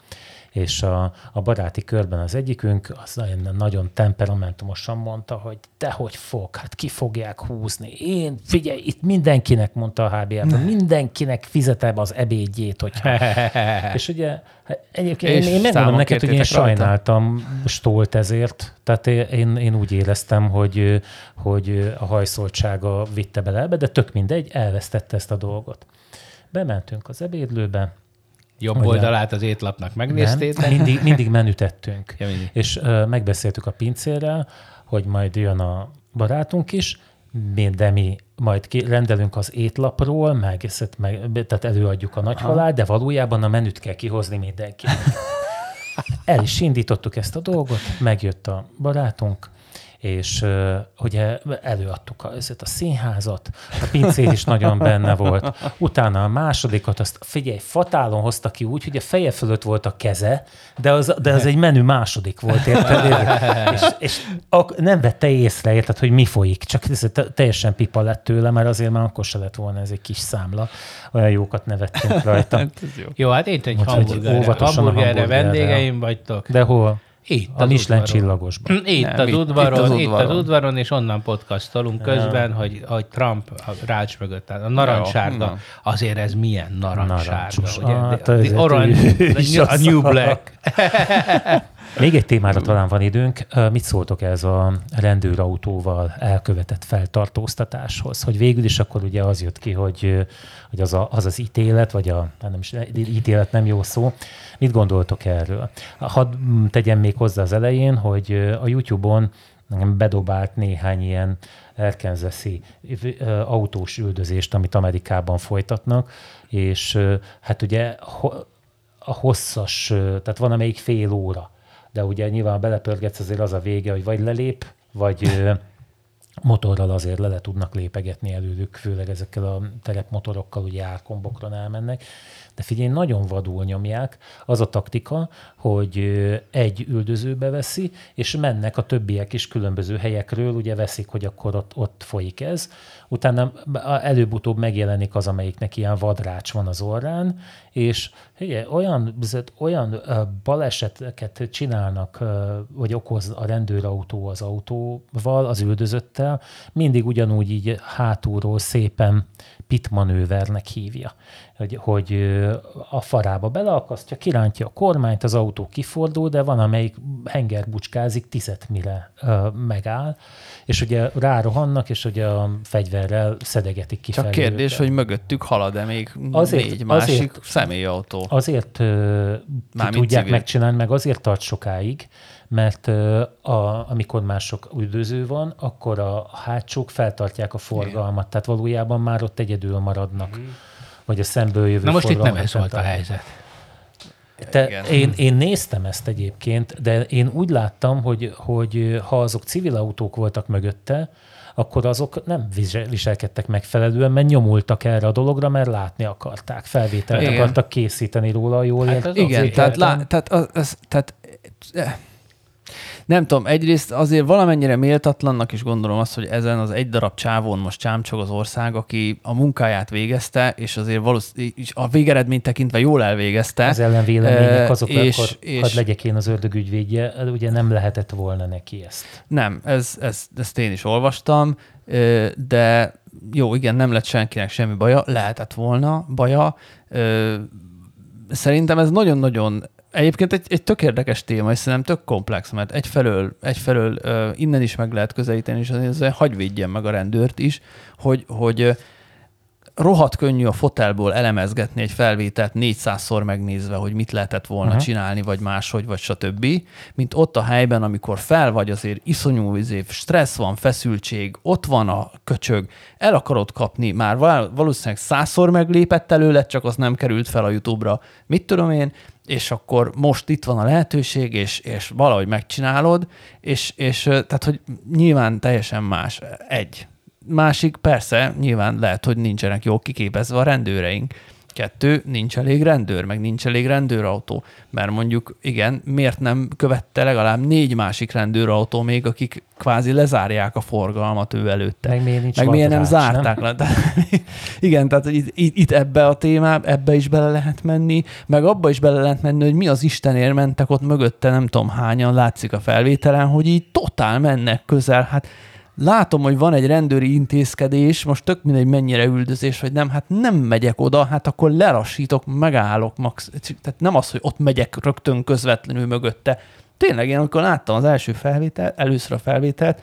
és a, a baráti körben az egyikünk az nagyon, nagyon temperamentumosan mondta, hogy te hogy fog, hát ki fogják húzni. Én, figyelj, itt mindenkinek, mondta a hba mindenkinek fizetem az ebédjét, hogyha... és ugye hát egyébként és én, én megmondom neked, hogy én sajnáltam Stolt ezért, tehát én, én úgy éreztem, hogy, hogy a hajszoltsága vitte bele ebbe, de tök mindegy, elvesztette ezt a dolgot. Bementünk az ebédlőbe, Jobb Ugye, oldalát az étlapnak megnéztétek? Nem, mindig, mindig menütettünk. ja, mindig. És uh, megbeszéltük a pincérrel, hogy majd jön a barátunk is, de mi majd ki, rendelünk az étlapról, meg, meg tehát előadjuk a nagyhalált, de valójában a menüt kell kihozni mindenki. El is indítottuk ezt a dolgot, megjött a barátunk, és uh, ugye előadtuk a, a színházat, a pincér is nagyon benne volt. Utána a másodikat, azt figyelj, fatálon hozta ki úgy, hogy a feje fölött volt a keze, de az, de az egy menü második volt, érted? és, és ak- nem vette észre, érted, hogy mi folyik, csak ez teljesen pipa lett tőle, mert azért már akkor se lett volna ez egy kis számla. Olyan jókat nevettünk rajta. Hát jó. jó, hát én egy hamburgerre, hamburgerre vendégeim vagytok. De hol? Itt a Michelin csillagosban. Itt, Nem, az udvaron, itt, az udvaron, itt az udvaron, és onnan podcastolunk közben, hogy, hogy Trump a rács mögött áll. A narancssárga, azért ez milyen narancssárga, ugye? Ah, the, the orange, a new black. Még egy témára talán van időnk. Mit szóltok ez a rendőrautóval elkövetett feltartóztatáshoz? Hogy végül is akkor ugye az jött ki, hogy, hogy az, a, az az ítélet, vagy a hát nem is ítélet nem jó szó. Mit gondoltok erről? Hadd tegyem még hozzá az elején, hogy a YouTube-on bedobált néhány ilyen erkenzeszi autós üldözést, amit Amerikában folytatnak, és hát ugye a hosszas, tehát van amelyik fél óra, de ugye nyilván belepörgetsz, azért az a vége, hogy vagy lelép, vagy motorral azért le, le tudnak lépegetni előlük, főleg ezekkel a terepmotorokkal, ugye árkombokron elmennek. De figyelj, nagyon vadul nyomják. Az a taktika, hogy egy üldözőbe veszi, és mennek a többiek is különböző helyekről, ugye veszik, hogy akkor ott, ott folyik ez. Utána előbb-utóbb megjelenik az, amelyiknek ilyen vadrács van az orrán, és Igen, olyan, olyan baleseteket csinálnak, vagy okoz a rendőrautó az autóval, az üldözöttel, mindig ugyanúgy így hátulról szépen pitmanővernek hívja, hogy, hogy a farába beleakasztja, kirántja a kormányt, az autó kifordul, de van, amelyik hengerbucskázik tizet mire megáll, és ugye rárohannak, és ugye a fegyverrel szedegetik ki. Csak kérdés, őket. hogy mögöttük halad-e még azért, négy másik azért, személyautó? Azért Már tudják civil. megcsinálni, meg azért tart sokáig, mert a, amikor mások üldöző van, akkor a hátsók feltartják a forgalmat, Igen. tehát valójában már ott egyedül maradnak. Mm. Vagy a szemből jövő Na most itt nem ez volt a helyzet. Te, én, én néztem ezt egyébként, de én úgy láttam, hogy, hogy ha azok civil autók voltak mögötte, akkor azok nem viselkedtek megfelelően, mert nyomultak erre a dologra, mert látni akarták, felvételt igen. akartak készíteni róla, jól hát Igen, tehát, lá, tehát, az, az, tehát nem tudom, egyrészt azért valamennyire méltatlannak is gondolom azt, hogy ezen az egy darab csávón most csámcsog az ország, aki a munkáját végezte, és azért valószínűleg a végeredményt tekintve jól elvégezte. Az ellenvélemények azok, és, akkor és, hadd legyek én az ördögügyvédje, ugye nem lehetett volna neki ezt. Nem, ez, ez, ezt én is olvastam, de jó, igen, nem lett senkinek semmi baja, lehetett volna baja. Szerintem ez nagyon-nagyon Egyébként egy, egy tök érdekes téma, és szerintem tök komplex, mert egyfelől, egyfelől uh, innen is meg lehet közelíteni, és azért hagy védjen meg a rendőrt is, hogy, hogy rohadt könnyű a fotelból elemezgetni egy felvételt 400-szor megnézve, hogy mit lehetett volna uh-huh. csinálni, vagy máshogy, vagy stb. Mint ott a helyben, amikor fel vagy, azért iszonyú izé, stressz van, feszültség, ott van a köcsög, el akarod kapni, már valószínűleg százszor meglépett előle, csak az nem került fel a YouTube-ra. Mit tudom én, és akkor most itt van a lehetőség, és, és valahogy megcsinálod, és, és tehát, hogy nyilván teljesen más. Egy. Másik, persze, nyilván lehet, hogy nincsenek jól kiképezve a rendőreink, Kettő, nincs elég rendőr, meg nincs elég rendőrautó. Mert mondjuk, igen, miért nem követte legalább négy másik rendőrautó még, akik kvázi lezárják a forgalmat ő előtte. Meg miért, nincs meg miért nem zárták nem? le. igen, tehát itt, itt, ebbe a témába, ebbe is bele lehet menni, meg abba is bele lehet menni, hogy mi az Istenért mentek ott mögötte, nem tudom hányan látszik a felvételen, hogy így totál mennek közel. Hát látom, hogy van egy rendőri intézkedés, most tök mindegy mennyire üldözés, vagy nem, hát nem megyek oda, hát akkor lerassítok, megállok max. Tehát nem az, hogy ott megyek rögtön közvetlenül mögötte. Tényleg én amikor láttam az első felvételt, először a felvételt,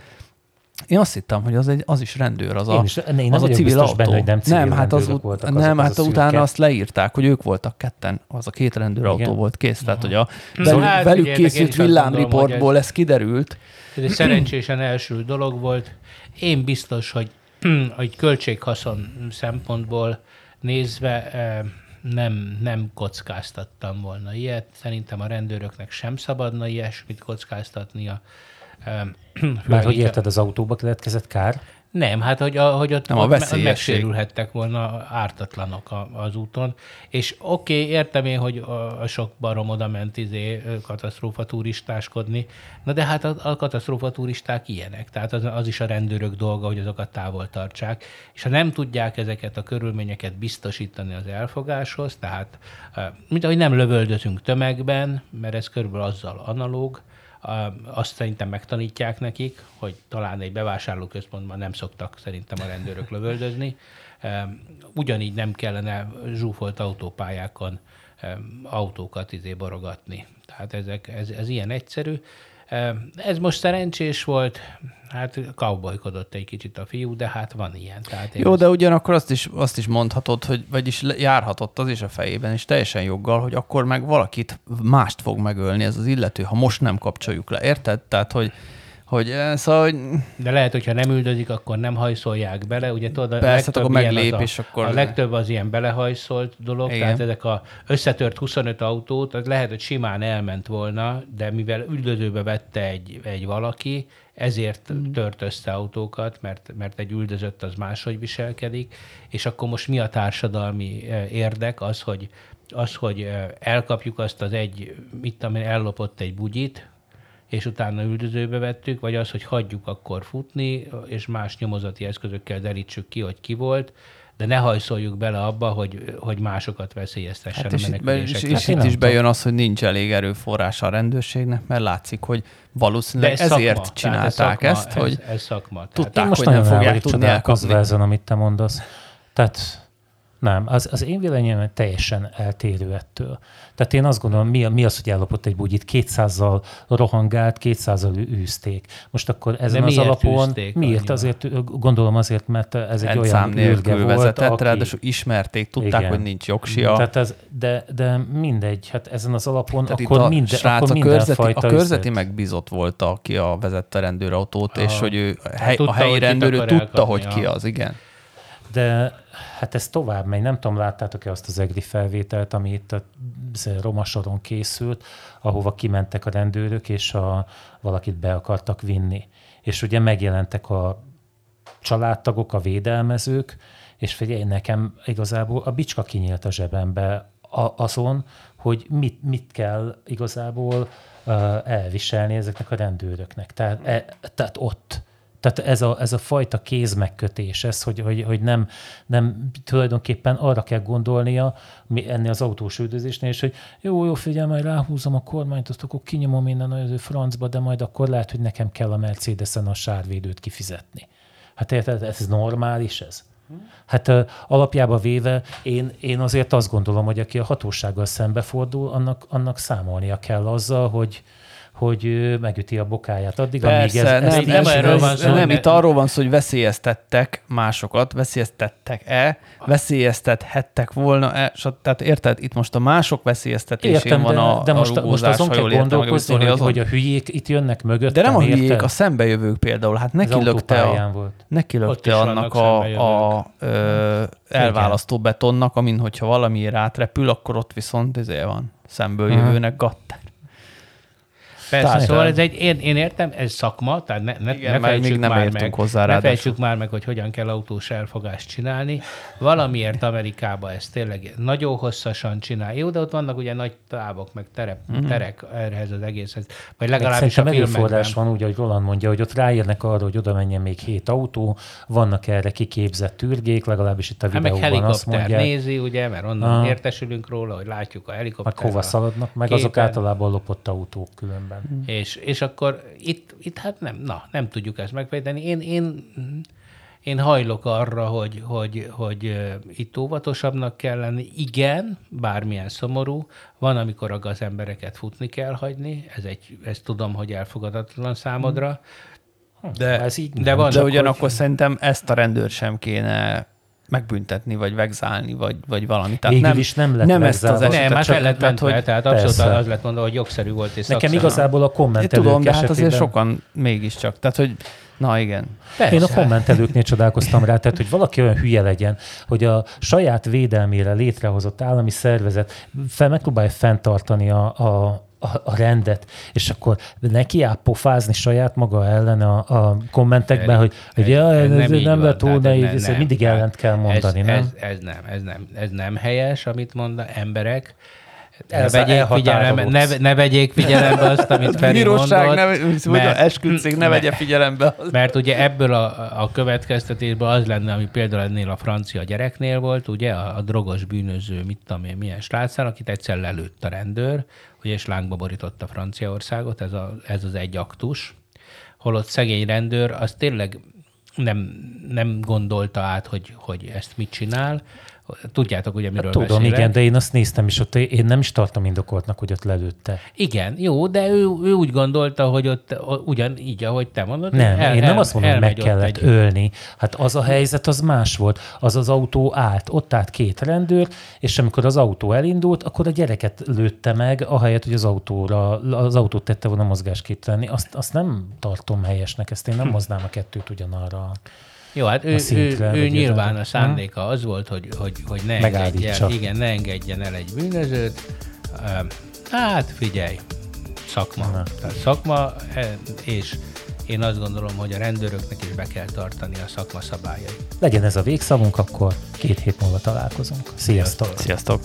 én azt hittem, hogy az, egy, az is rendőr, az én a, is, én az a civil autó. Benne, hogy nem, civil nem, hát az, voltak, nem, hát az utána azt leírták, hogy ők voltak ketten, az a két rendőrautó volt kész, tehát hogy a velük, hát, velük készült villámriportból ez kiderült, ez egy szerencsésen első dolog volt. Én biztos, hogy egy költséghaszon szempontból nézve eh, nem, nem kockáztattam volna ilyet. Szerintem a rendőröknek sem szabadna ilyesmit kockáztatnia. Már hogy érted, az autóba keletkezett kár? Nem, hát hogy, a, hogy ott, nem, a ott megsérülhettek volna ártatlanok a, az úton. És oké, okay, értem én, hogy a, a sok barom oda ment izé, katasztrófa turistáskodni, na de hát a, a katasztrófa turisták ilyenek. Tehát az, az is a rendőrök dolga, hogy azokat távol tartsák. És ha nem tudják ezeket a körülményeket biztosítani az elfogáshoz, tehát mint ahogy nem lövöldözünk tömegben, mert ez körülbelül azzal analóg, azt szerintem megtanítják nekik, hogy talán egy bevásárlóközpontban nem szoktak szerintem a rendőrök lövöldözni. Ugyanígy nem kellene zsúfolt autópályákon autókat izé borogatni. Tehát ezek, ez, ez ilyen egyszerű. Ez most szerencsés volt, hát cowboykodott egy kicsit a fiú, de hát van ilyen. Tehát Jó, ezt... de ugyanakkor azt is, azt is mondhatod, hogy vagyis járhatott az is a fejében, és teljesen joggal, hogy akkor meg valakit mást fog megölni ez az illető, ha most nem kapcsoljuk le. Érted? Tehát, hogy hogy, eh, szóval, hogy... De lehet, hogyha nem üldözik, akkor nem hajszolják bele. Ugye tudod, a Persze, akkor meglép, a, és akkor... A legtöbb az ilyen belehajszolt dolog, Igen. tehát ezek a összetört 25 autót, az lehet, hogy simán elment volna, de mivel üldözőbe vette egy, egy valaki, ezért mm. tört össze autókat, mert, mert egy üldözött az máshogy viselkedik, és akkor most mi a társadalmi eh, érdek? Az, hogy, az, hogy eh, elkapjuk azt az egy, mit tudom ellopott egy bugyit, és utána üldözőbe vettük, vagy az, hogy hagyjuk akkor futni, és más nyomozati eszközökkel derítsük ki, hogy ki volt, de ne hajszoljuk bele abba, hogy, hogy másokat veszélyeztessen hát és a menekülések. És, és itt is bejön az, hogy nincs elég erőforrása a rendőrségnek, mert látszik, hogy valószínűleg ez ezért szakma, csinálták ez szakma, ezt, hogy ez szakma. tudták, most hogy nem fogják tudni ezen, amit te mondasz. Tehát nem, az, az én véleményem teljesen eltérő ettől. Tehát én azt gondolom, mi, mi az, hogy ellopott egy bugyit, 200-zal rohangált, 200-zal űzték. Most akkor ezen De az alapon, miért? Azért gondolom azért, mert ez egy olyan űrge volt, vezetett, aki... ráadásul ismerték, tudták, igen. hogy nincs jogsia. Tehát ez, de, de mindegy, hát ezen az alapon Tehát akkor, a minden, srác, akkor minden a körzeti, fajta A körzeti megbízott volt, aki a vezette rendőrautót, a, és hogy ő a, hely, tudta, a helyi rendőr tudta, hogy ki az, igen. De hát ez tovább megy. Nem tudom, láttátok-e azt az EGRI felvételt, ami itt a Romasoron készült, ahova kimentek a rendőrök, és a, valakit be akartak vinni. És ugye megjelentek a családtagok, a védelmezők, és figyelj, nekem igazából a bicska kinyílt a zsebembe azon, hogy mit, mit kell igazából uh, elviselni ezeknek a rendőröknek. Tehát, e, tehát ott tehát ez a, ez a fajta kézmegkötés, ez, hogy, hogy, hogy nem, nem tulajdonképpen arra kell gondolnia ennél az autós üldözésnél, és hogy jó, jó, figyelj, majd ráhúzom a kormányt, azt akkor kinyomom innen az francba, de majd akkor lehet, hogy nekem kell a Mercedes-en a sárvédőt kifizetni. Hát érted, ez normális ez? Hát alapjába véve én, én azért azt gondolom, hogy aki a hatósággal szembefordul, annak, annak számolnia kell azzal, hogy, hogy megüti a bokáját addig, Persze, amíg ez, nem, ez nem, nem, erről van szó, nem, itt arról van szó, hogy veszélyeztettek másokat, veszélyeztettek-e, veszélyeztethettek volna-e, tehát érted, itt most a mások veszélyeztetésén Értem, van a De most, a rugózás, most azon kell gondolkozni, hogy, azon... hogy a hülyék itt jönnek mögött. De nem a hülyék, érted? a szembejövők például, hát neki lökte, a, neki lökte annak a, a, a ö, elválasztó betonnak, amin hogyha valamiért átrepül, akkor ott viszont ezért van szemből jövőnek gattár. Persze, Tehát, szóval ez egy, én, én értem, ez szakma, tehát ne, ne, Igen, ne még nem már meg, hozzá ne fejtsük már meg, hogy hogyan kell autós elfogást csinálni. Valamiért Amerikában ez tényleg nagyon hosszasan csinál. Jó, de ott vannak ugye nagy távok, meg terep, mm-hmm. terek erhez az egészhez. Vagy legalábbis a filmekben. van úgy, hogy Roland mondja, hogy ott ráérnek arra, hogy oda menjen még hét autó, vannak erre kiképzett tűrgék, legalábbis itt a hát videóban meg azt mondják. nézi, ugye, mert onnan ah. értesülünk róla, hogy látjuk a helikoptert. Meg hova szaladnak, meg képen. azok általában lopott autók különben szépen. Mm. És, és akkor itt, itt hát nem, na, nem tudjuk ezt megfejteni. Én, én, én hajlok arra, hogy, hogy, hogy itt óvatosabbnak kell lenni. Igen, bármilyen szomorú. Van, amikor a gazembereket futni kell hagyni. Ez egy, ezt tudom, hogy elfogadatlan számodra. De, ez így de, van, de ugyanakkor hogy... szerintem ezt a rendőr sem kéne megbüntetni, vagy vegzálni, vagy, vagy valami. Tehát Végül nem, is nem lett nem ezt az esetet. Nem, már lett tehát, hogy tehát abszolút persze. az lett mondva, hogy jogszerű volt és Nekem igazából a kommentelők Tudom, de hát azért sokan mégiscsak. Tehát, hogy Na igen. Persze. Én a kommentelőknél csodálkoztam rá, tehát hogy valaki olyan hülye legyen, hogy a saját védelmére létrehozott állami szervezet fel, megpróbálja fenntartani a, a, a, a rendet, és akkor neki áll pofázni saját maga ellen a, a kommentekben, hogy, hogy ja, ez, ez, nem, nem lett túl nehéz, ez mindig ellent kell mondani, ez, nem? Ez, ez, nem, ez nem, ez nem helyes, amit mond emberek, ne vegyék, figyelembe, ne, ne vegyék figyelembe azt, amit Feri Bíróság mondott. Ne, mert, esküdtség, ne vegye figyelembe. Azt. Mert ugye ebből a, a következtetésből az lenne, ami például ennél a francia gyereknél volt, ugye a, a drogos bűnöző, mit tudom én, milyen srácán, akit egyszer lelőtt a rendőr, ugye, és lángba borította Franciaországot, ez, a, ez az egy aktus, holott szegény rendőr, az tényleg nem, nem gondolta át, hogy, hogy ezt mit csinál, Tudjátok, ugye miről hát, Tudom, beszélek. igen, de én azt néztem, és ott én nem is tartom indokoltnak, hogy ott lelőtte. Igen, jó, de ő, ő úgy gondolta, hogy ott ugyan így, ahogy te mondod. Nem, el, én nem el, azt mondom, hogy meg kellett egy... ölni. Hát az a helyzet, az más volt. Az az autó állt, ott állt két rendőr, és amikor az autó elindult, akkor a gyereket lőtte meg, ahelyett, hogy az autóra, az autót tette volna mozgásképtelenni. Azt, azt nem tartom helyesnek, ezt én nem moznám a kettőt ugyanarra. Jó, hát ő, szintre, ő, ő nyilván a szándéka az volt, hogy, hogy, hogy ne, engedjen, igen, ne engedjen el egy bűnözőt. Hát figyelj, szakma. Na. Tehát szakma, e, és én azt gondolom, hogy a rendőröknek is be kell tartani a szakma szabályait. Legyen ez a végszavunk, akkor két hét múlva találkozunk. Sziasztok! Sziasztok!